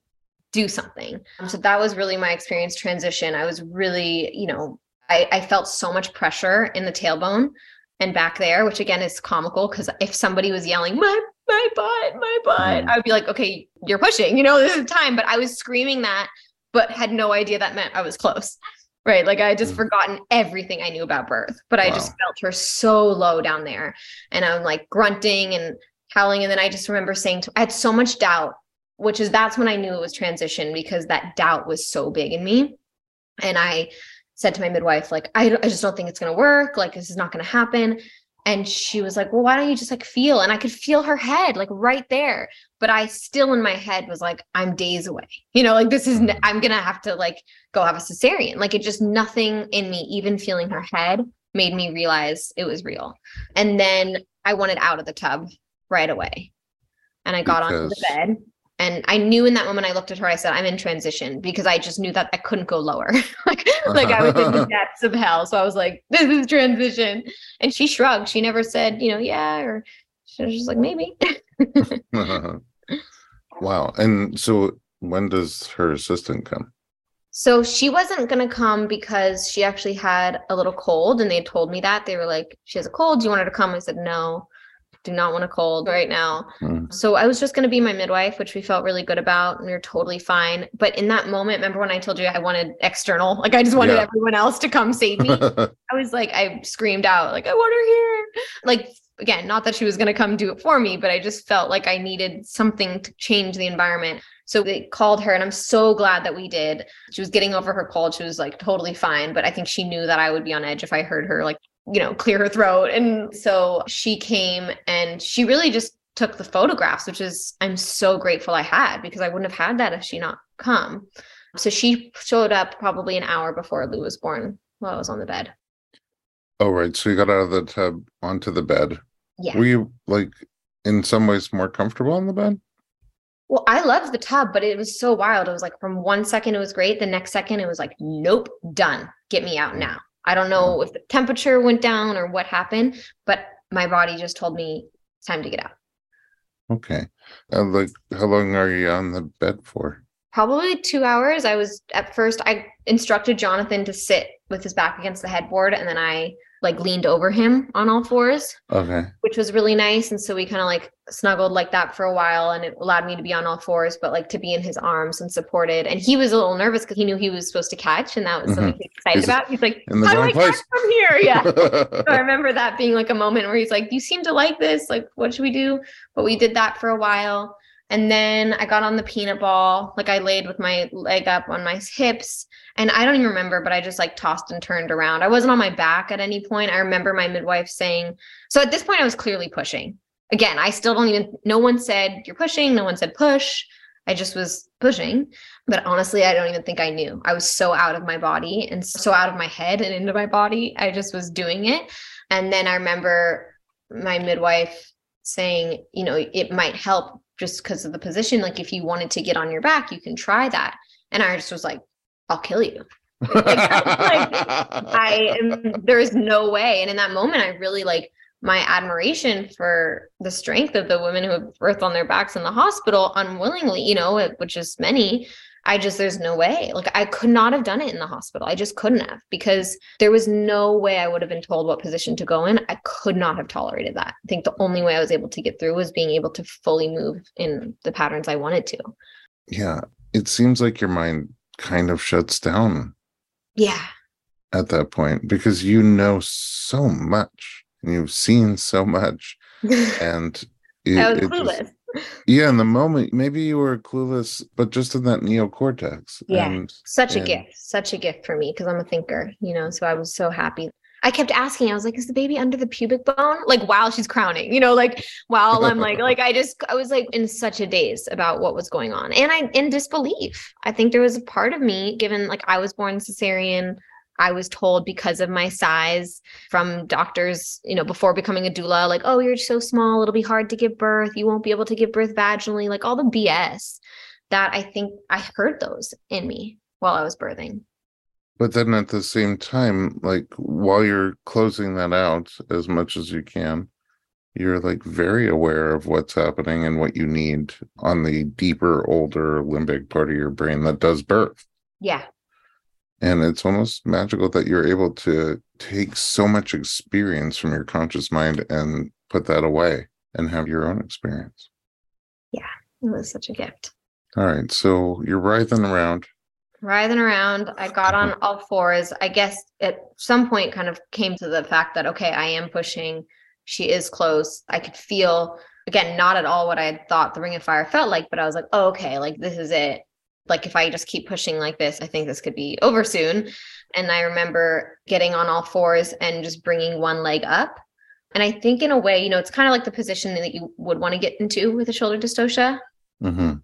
do something. So that was really my experience transition. I was really, you know, I, I felt so much pressure in the tailbone and back there, which again is comical because if somebody was yelling, my my butt, my butt, Mm. I would be like, okay, you're pushing, you know, this is time. But I was screaming that, but had no idea that meant I was close. Right. Like I had just Mm. forgotten everything I knew about birth, but I just felt her so low down there. And I'm like grunting and howling. And then I just remember saying, to, I had so much doubt, which is that's when I knew it was transition because that doubt was so big in me. And I said to my midwife, like, I, I just don't think it's going to work. Like, this is not going to happen. And she was like, well, why don't you just like feel? And I could feel her head like right there. But I still in my head was like, I'm days away. You know, like this is, n- mm. I'm going to have to like go have a cesarean. Like it just nothing in me, even feeling her head made me realize it was real. And then I wanted out of the tub right away. And I got onto the bed. And I knew in that moment I looked at her, I said, I'm in transition because I just knew that I couldn't go lower. like, like I was in the depths of hell. So I was like, this is transition. And she shrugged. She never said, you know, yeah, or she was just like, maybe. wow. And so when does her assistant come? So she wasn't going to come because she actually had a little cold and they told me that. They were like, she has a cold. Do you want her to come? I said, no, do not want a cold right now. Hmm. So I was just going to be my midwife, which we felt really good about. And we were totally fine. But in that moment, remember when I told you I wanted external? Like I just wanted Yeah. everyone else to come save me. I was like, I screamed out, like, I want her here. Like, again, not that she was going to come do it for me, but I just felt like I needed something to change the environment. So they called her, and I'm so glad that we did. She was getting over her cold. She was like totally fine, but I think she knew that I would be on edge if I heard her, like, you know, clear her throat. And so she came and she really just took the photographs, which is, I'm so grateful I had because I wouldn't have had that if she not come. So she showed up probably an hour before Lou was born while I was on the bed. Oh, right. So you got out of the tub onto the bed. Yeah. Were you like in some ways more comfortable on the bed? Well, I loved the tub, but it was so wild. It was like from one second it was great, the next second it was like, nope, done. Get me out mm. now. I don't know if the temperature went down or what happened, but my body just told me it's time to get out. Okay. And like, how long are you on the bed for? Probably two hours. I was at first, I instructed Jonathan to sit with his back against the headboard, and then I like leaned over him on all fours, Okay. which was really nice. And so we kind of like snuggled like that for a while, and it allowed me to be on all fours, but like to be in his arms and supported. And he was a little nervous because he knew he was supposed to catch, and that was something he was excited He's about. He's like, "How do I catch from here?" Yeah. So I remember that being like a moment where he's like, You seem to like this. Like, what should we do? But we did that for a while. And then I got on the peanut ball. Like, I laid with my leg up on my hips. And I don't even remember, but I just like tossed and turned around. I wasn't on my back at any point. I remember my midwife saying, So at this point, I was clearly pushing. Again, I still don't even, no one said you're pushing. No one said push. I just was pushing. But honestly, I don't even think I knew. I was so out of my body and so out of my head and into my body. I just was doing it. And then I remember my midwife saying, you know, it might help just because of the position. Like if you wanted to get on your back, you can try that. And I just was like, I'll kill you. I am, there is no way. And in that moment, I really like my admiration for the strength of the women who have birthed on their backs in the hospital unwillingly, you know, which is many. I just, there's no way. Like, I could not have done it in the hospital. I just couldn't have because there was no way I would have been told what position to go in. I could not have tolerated that. I think the only way I was able to get through was being able to fully move in the patterns I wanted to. yeah. It seems like your mind kind of shuts down Yeah. at that point because you know so much and you've seen so much and it, I was it just- clueless. yeah in the moment maybe you were clueless but just in that neocortex Yeah. and such a and- gift such a gift for me because i'm a thinker you know so i was so happy i kept asking i was like is the baby under the pubic bone like while she's crowning you know like while i'm like like i just i was like in such a daze about what was going on and i in disbelief i think there was a part of me given like i was born cesarean I was told because of my size from doctors, you know, before becoming a doula, like, oh, you're so small, it'll be hard to give birth. You won't be able to give birth vaginally, like all the BS that I think I heard those in me while I was birthing. But then at the same time like while you're closing that out as much as you can you're like very aware of what's happening and what you need on the deeper older limbic part of your brain that does birth Yeah. and it's almost magical that you're able to take so much experience from your conscious mind and put that away and have your own experience Yeah. It was such a gift. all right so you're writhing around Writhing around, I got on all fours. I guess at some point kind of came to the fact that, okay, I am pushing. She is close. I could feel, again, not at all what I had thought the ring of fire felt like, but I was like, oh, okay, like this is it. Like if I just keep pushing like this, I think this could be over soon. And I remember getting on all fours and just bringing one leg up. And I think in a way, you know, it's kind of like the position that you would want to get into with a shoulder dystocia. hmm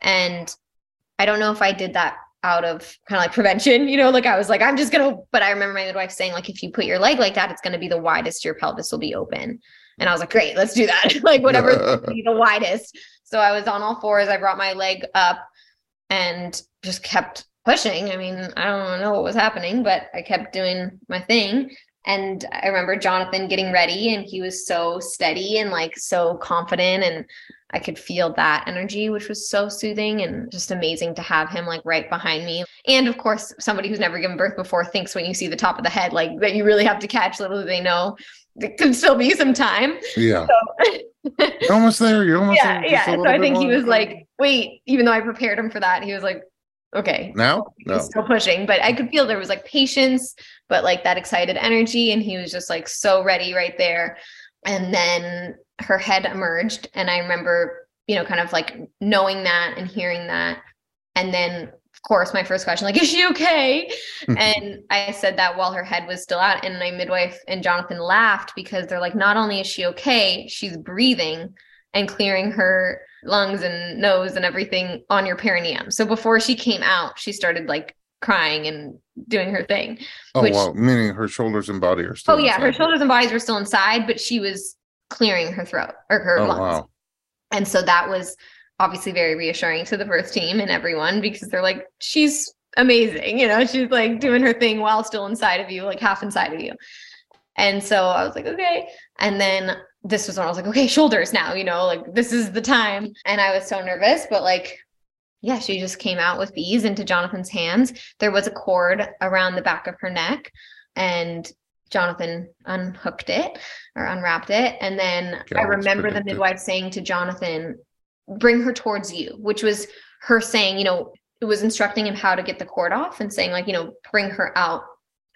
And I don't know if I did that out of kind of like prevention, you know, like I was like, I'm just gonna, but I remember my midwife saying, like, if you put your leg like that, it's gonna be the widest your pelvis will be open. And I was like, great, let's do that. like whatever be the widest. So I was on all fours. I brought my leg up and just kept pushing. I mean, I don't know what was happening, but I kept doing my thing. And I remember Jonathan getting ready and he was so steady and like so confident. And I could feel that energy, which was so soothing and just amazing to have him like right behind me. And of course, somebody who's never given birth before thinks when you see the top of the head, like that you really have to catch, little do they know there can still be some time. yeah So you're almost there you're almost yeah, there, yeah. So I think he was like, wait, even though I prepared him for that, he was like, okay, now no still pushing, but I could feel there was like patience, but like that excited energy. And he was just like so ready right there. And then her head emerged. And I remember, you know, kind of like knowing that and hearing that. And then, of course, my first question, like, is she okay? Hmm. and I said that while her head was still out. And my midwife and Jonathan laughed because they're like, not only is she okay, she's breathing. and clearing her lungs and nose and everything on your perineum. So before she came out, she started like crying and doing her thing. Oh which- wow, meaning her shoulders and body are still. Oh yeah, her shoulders and bodies were still inside, but she was clearing her throat or her Oh lungs. wow. And so that was obviously very reassuring to the birth team and everyone because they're like, she's amazing. You know, she's like doing her thing while still inside of you, like half inside of you. And so I was like, okay. And then this was when I was like, okay, shoulders now, you know, like this is the time. And I was so nervous, but like, yeah, she just came out with ease into Jonathan's hands. There was a cord around the back of her neck, and Jonathan unhooked it or unwrapped it. And then I remember the midwife saying to Jonathan, bring her towards you, which was her saying, you know, it was instructing him how to get the cord off and saying, like, you know, bring her out,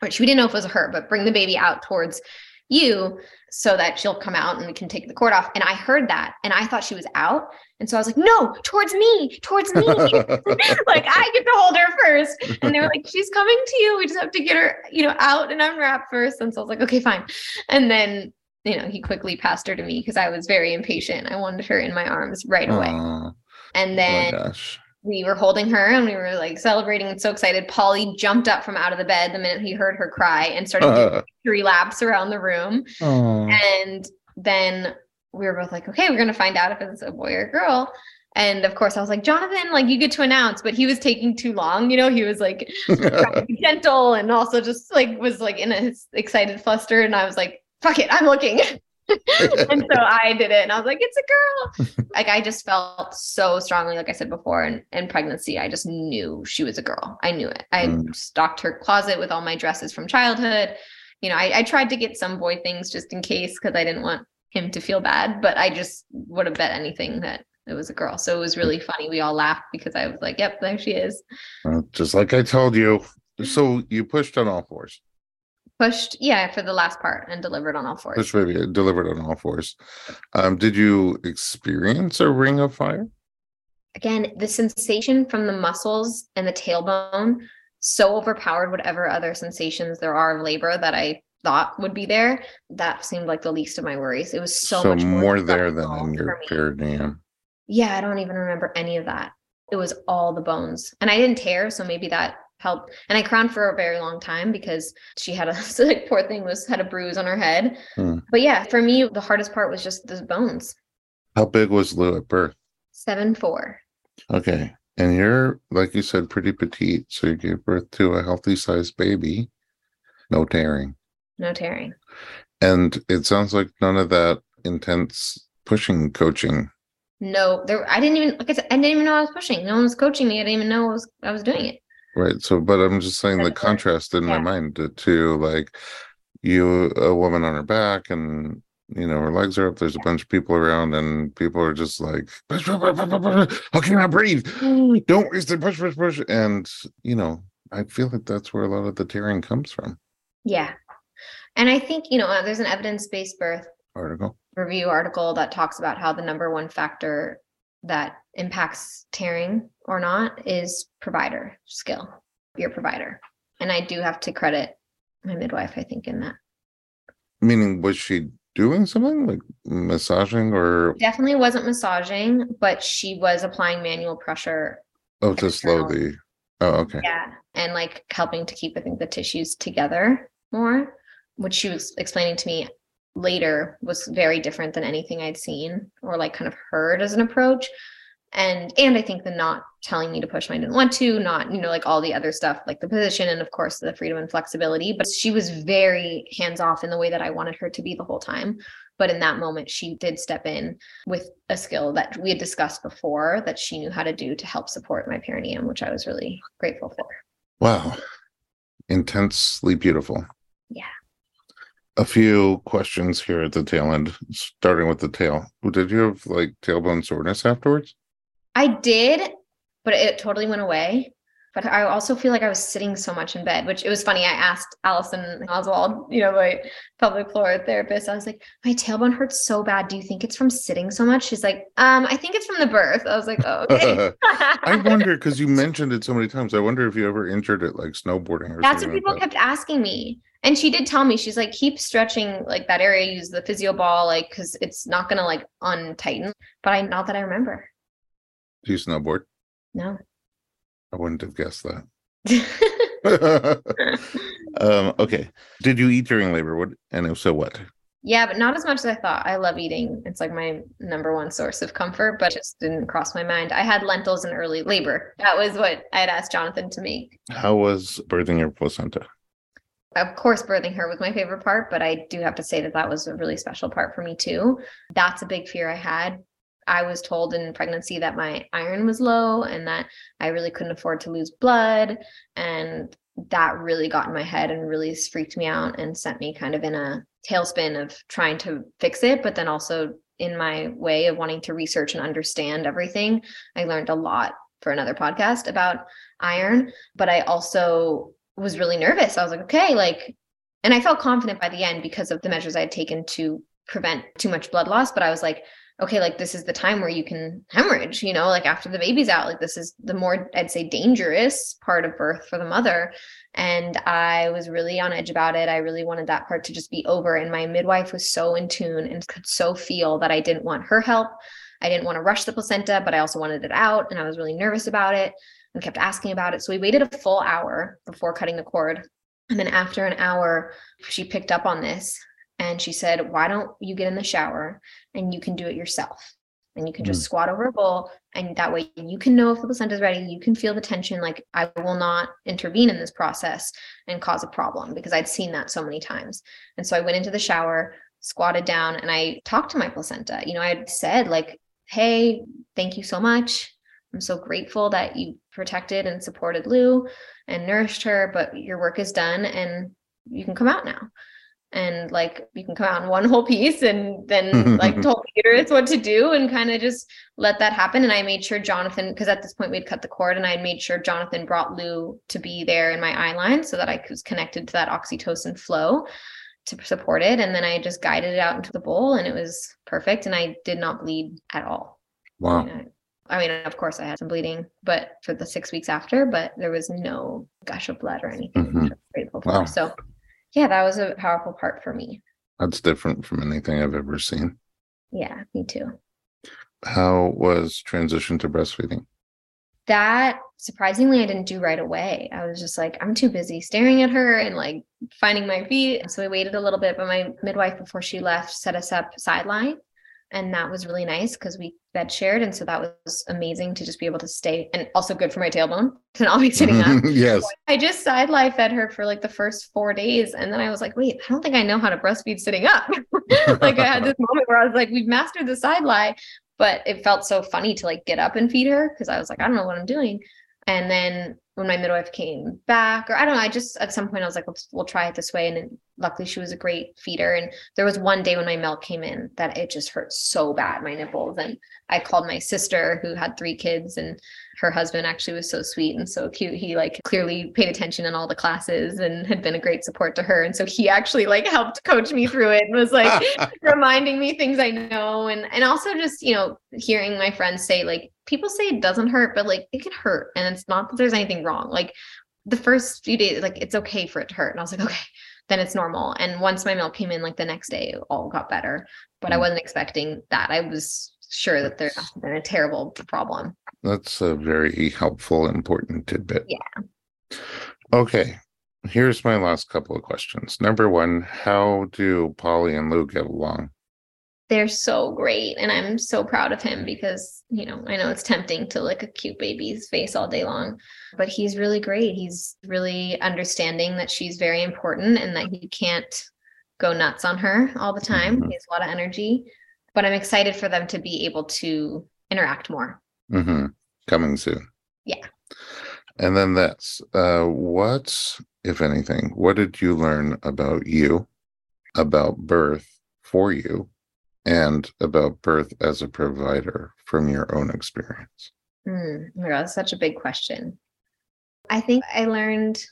which we didn't know if it was her, but bring the baby out towards you so that she'll come out and we can take the cord off. And I heard that and I thought she was out. And so I was like, no, towards me, towards me. like I get to hold her first. And they were like, she's coming to you. We just have to get her, you know, out and unwrap first. And so I was like, okay, fine. And then, you know, he quickly passed her to me because I was very impatient. I wanted her in my arms right away. Aw, And oh then gosh. We were holding her and we were like celebrating and so excited. Polly jumped up from out of the bed the minute he heard her cry and started doing uh-huh. three laps around the room. And then we were both like, okay, we're gonna find out if it's a boy or a girl. And of course, I was like, Jonathan, like you get to announce, but he was taking too long. You know, he was like to gentle and also just like was like in a excited fluster. And I was like, fuck it, I'm looking. and so I did it and I was like, it's a girl. like I just felt so strongly, like I said before, in, in pregnancy, I just knew she was a girl. I knew it. I Mm. stocked her closet with all my dresses from childhood. You know, I, I tried to get some boy things just in case because I didn't want him to feel bad, but I just would have bet anything that it was a girl. So it was really funny. We all laughed because I was like, yep, there she is. Well, just like I told you. So you pushed on all fours. Pushed, yeah, for the last part and delivered on all fours. Pushed baby delivered on all fours. Um, did you experience a ring of fire? again, the sensation from the muscles and the tailbone so overpowered whatever other sensations there are of labor that I thought would be there. That seemed like the least of my worries. It was so, much more there than in your perineum. Yeah, I don't even remember any of that. It was all the bones, and I didn't tear, so maybe that helped. And I crowned for a very long time because she had a so like poor thing was had a bruise on her head. Hmm. But yeah, for me, the hardest part was just the bones. How big was Lou at birth? Seven four. Okay. And you're, like you said, pretty petite. So you gave birth to a healthy sized baby. No tearing. No tearing. And it sounds like none of that intense pushing coaching. No, there. I didn't even like I said. I didn't even know I was pushing. No one was coaching me. I didn't even know I was I was doing it. Right. So, but I'm just saying the contrast in my mind to, to like you, a woman on her back, and you know, her legs are up. There's a bunch of people around, and people are just like, push, push, push, how can I breathe? Don't waste it. Push, push, push. And, you know, I feel like that's where a lot of the tearing comes from. Yeah, and I think you know uh, there's an evidence based birth Article. review article that talks about how the number one factor that impacts tearing or not is provider skill, your provider. And I do have to credit my midwife, I think, in that. Meaning, was she doing something like massaging or Definitely wasn't massaging, but she was applying manual pressure. oh to slow the? Oh, okay. Yeah. And like helping to keep, I think, the tissues together more, which she was explaining to me later was very different than anything I'd seen or like kind of heard as an approach. And and I think the not telling me to push when I didn't want to, not, you know, like all the other stuff, like the position and of course the freedom and flexibility. But she was very hands-off in the way that I wanted her to be the whole time. But in that moment, she did step in with a skill that we had discussed before that she knew how to do to help support my perineum, which I was really grateful for. Wow. Intensely beautiful. Yeah. A few questions here at the tail end, starting with the tail. Did you have like tailbone soreness afterwards? I did, but it totally went away. But I also feel like I was sitting so much in bed, which it was funny. I asked Allison Oswald, you know, my pelvic floor therapist, I was like, my tailbone hurts so bad. Do you think it's from sitting so much? She's like, um, I think it's from the birth. I was like, oh, okay. I wonder because you mentioned it so many times. I wonder if you ever injured it like snowboarding or That's what people like that. kept asking me. And she did tell me, she's like, keep stretching like that area, use the physio ball, like, cause it's not gonna like untighten. But I not that I remember. Do you snowboard? No. I wouldn't have guessed that. um, okay. Did you eat during labor? What and if so, what? yeah, but not as much as I thought. I love eating. It's like my number one source of comfort, but it just didn't cross my mind. I had lentils in early labor. That was what I had asked Jonathan to make. How was birthing your placenta? Of course, birthing her was my favorite part, but I do have to say that that was a really special part for me too. That's a big fear I had. I was told in pregnancy that my iron was low and that I really couldn't afford to lose blood. And that really got in my head and really freaked me out and sent me kind of in a tailspin of trying to fix it, but then also in my way of wanting to research and understand everything. I learned a lot for another podcast about iron, but I also was really nervous. I was like, okay, like, and I felt confident by the end because of the measures I had taken to prevent too much blood loss. But I was like, okay, like this is the time where you can hemorrhage, you know, like after the baby's out, like this is the more, I'd say, dangerous part of birth for the mother. And I was really on edge about it. I really wanted that part to just be over. And my midwife was so in tune and could so feel that I didn't want her help. I didn't want to rush the placenta, but I also wanted it out. And I was really nervous about it and kept asking about it. So we waited a full hour before cutting the cord. And then after an hour, she picked up on this and she said, Why don't you get in the shower and you can do it yourself? And you can just mm. squat over a bowl, and that way you can know if the placenta is ready. You can feel the tension. Like, I will not intervene in this process and cause a problem because I'd seen that so many times. And so I went into the shower, squatted down, and I talked to my placenta. You know, I had said, like, Hey, thank you so much. I'm so grateful that you protected and supported Lou and nourished her, but your work is done and you can come out now. And like you can come out in one whole piece and then like told uterus what to do and kind of just let that happen. And i made sure jonathan because at this point we'd cut the cord and i made sure jonathan brought lou to be there in my eye line so that i was connected to that oxytocin flow to support it. And then i just guided it out into the bowl and it was perfect and i did not bleed at all. Wow I mean, of course, I had some bleeding, but for the six weeks after, but there was no gush of blood or anything. Mm-hmm. grateful for. Wow. So yeah, that was a powerful part for me. That's different from anything I've ever seen. Yeah, me too. How was transition to breastfeeding? That surprisingly I didn't do right away. I was just like, I'm too busy staring at her and like finding my feet. So I waited a little bit, but my midwife before she left set us up sideline and that was really nice because we bed shared and so that was amazing to just be able to stay and also good for my tailbone to not be sitting up. Yes. I just side lie fed her for like the first four days and then i was like wait i don't think i know how to breastfeed sitting up. Like i had this moment where i was like we've mastered the side lie but it felt so funny to like get up and feed her because i was like i don't know what i'm doing and then when my midwife came back or i don't know i just at some point i was like let's we'll try it this way. And then luckily she was a great feeder. And there was one day when my milk came in that it just hurt so bad my nipples. And i called my sister who had three kids and her husband actually was so sweet and so cute. He like clearly paid attention in all the classes and had been a great support to her. And so he actually like helped coach me through it and was like reminding me things i know. And and also just you know hearing my friends say like people say it doesn't hurt, but like it can hurt. And it's not that there's anything wrong. Like the first few days, like it's okay for it to hurt. And I was like, okay, then it's normal. And once my milk came in, like the next day, it all got better. But mm I wasn't expecting that. I was sure that there has been a terrible problem. That's a very helpful, important tidbit. Yeah. Okay. Here's my last couple of questions. Number one, how do Polly and Lou get along? They're so great and i'm so proud of him because you know i know it's tempting to lick a cute baby's face all day long but he's really great. He's really understanding that she's very important and that he can't go nuts on her all the time. Mm-hmm. he has a lot of energy but i'm excited for them to be able to interact more. Mm-hmm. coming soon. Yeah. And then that's uh what if anything what did you learn about you about birth for you and about birth as a provider from your own experience? Mm, oh that's such a big question. I think I learned,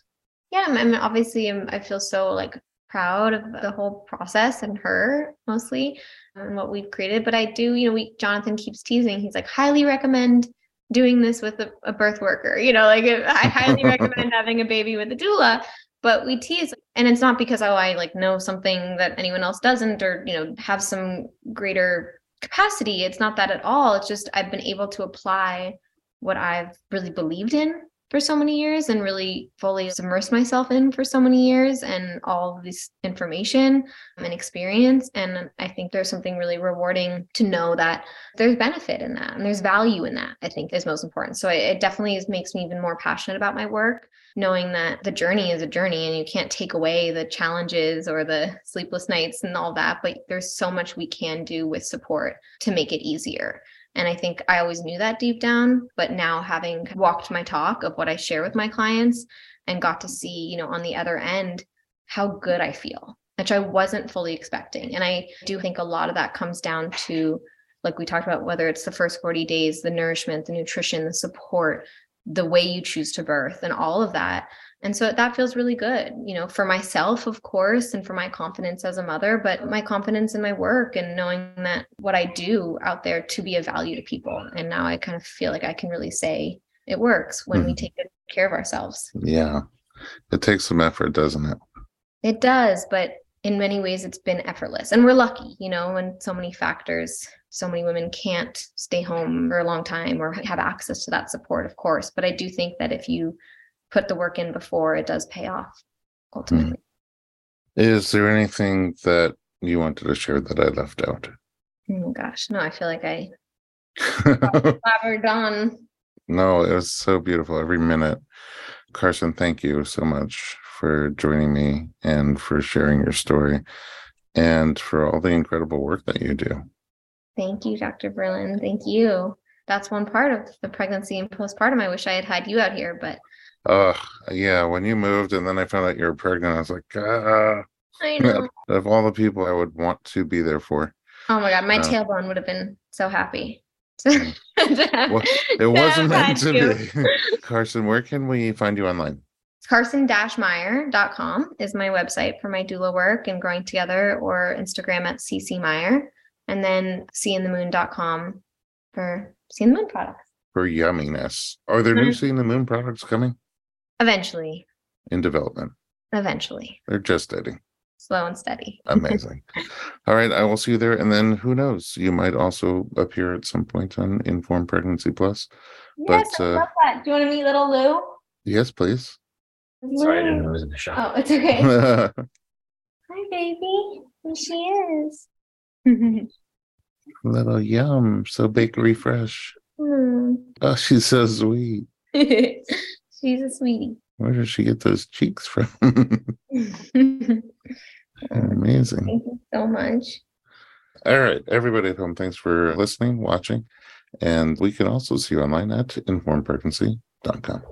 yeah, I'm, I'm obviously I'm, I feel so like proud of the whole process and her mostly and what we've created. But I do, you know, we Jonathan keeps teasing. He's like, highly recommend doing this with a, a birth worker. You know, like I highly recommend having a baby with a doula. But we tease and it's not because oh i like know something that anyone else doesn't or you know have some greater capacity. It's not that at all. It's just i've been able to apply what i've really believed in for so many years and really fully immerse myself in for so many years and all this information and experience. And I think there's something really rewarding to know that there's benefit in that and there's value in that, I think is most important. So it definitely makes me even more passionate about my work, knowing that the journey is a journey and you can't take away the challenges or the sleepless nights and all that, but there's so much we can do with support to make it easier. And I think I always knew that deep down, but now having walked my talk of what I share with my clients and got to see, you know, on the other end, how good I feel, which I wasn't fully expecting. And I do think a lot of that comes down to, like we talked about, whether it's the first 40 days, the nourishment, the nutrition, the support, the way you choose to birth, and all of that and so that feels really good, you know, for myself, of course, and for my confidence as a mother, but my confidence in my work and knowing that what I do out there to be of value to people. And now I kind of feel like I can really say it works when mm. we mm-hmm. take good care of ourselves. Yeah. It takes some effort, doesn't it? It does, but in many ways it's been effortless. And we're lucky, you know, when so many factors so many women can't stay home for a long time or have access to that support, of course. But I do think that if you put the work in before it does pay off ultimately. Mm. Is there anything that you wanted to share that I left out? Oh gosh, no, I feel like I blabbered on. No, it was so beautiful every minute. Carson, thank you so much for joining me and for sharing your story and for all the incredible work that you do. Thank you, Dr. Berlin. Thank you. That's one part of the pregnancy and postpartum. I wish I had had you out here, but uh yeah, when you moved and then I found out you were pregnant, I was like, ah. I know. Of all the people I would want to be there for. Oh my god, my uh, tailbone would have been so happy. Well, it wasn't meant to be. Carson, where can we find you online? Carson-Meyer.com is my website for my doula work and growing together, or Instagram at CC Meyer, and then candthemoon.com for C & The Moon products for yumminess. Are there mm-hmm. new C & The Moon products coming? Eventually. In development. Eventually. They're just steady. Slow and steady. Amazing. All right, I will see you there. And then who knows? You might also appear at some point on Informed Pregnancy Plus. Yes, but, I uh, love that. Do you want to meet little Lou? Yes, please. Sorry, I didn't know I was in the shop. Oh, it's okay. Hi, baby. Here she is. little yum. So bakery fresh. Mm. Oh, she's so sweet. She's a sweetie. Where did she get those cheeks from? Amazing. Thank you so much. All right, everybody at home, thanks for listening, watching. And we can also see you online at informedpregnancy.com.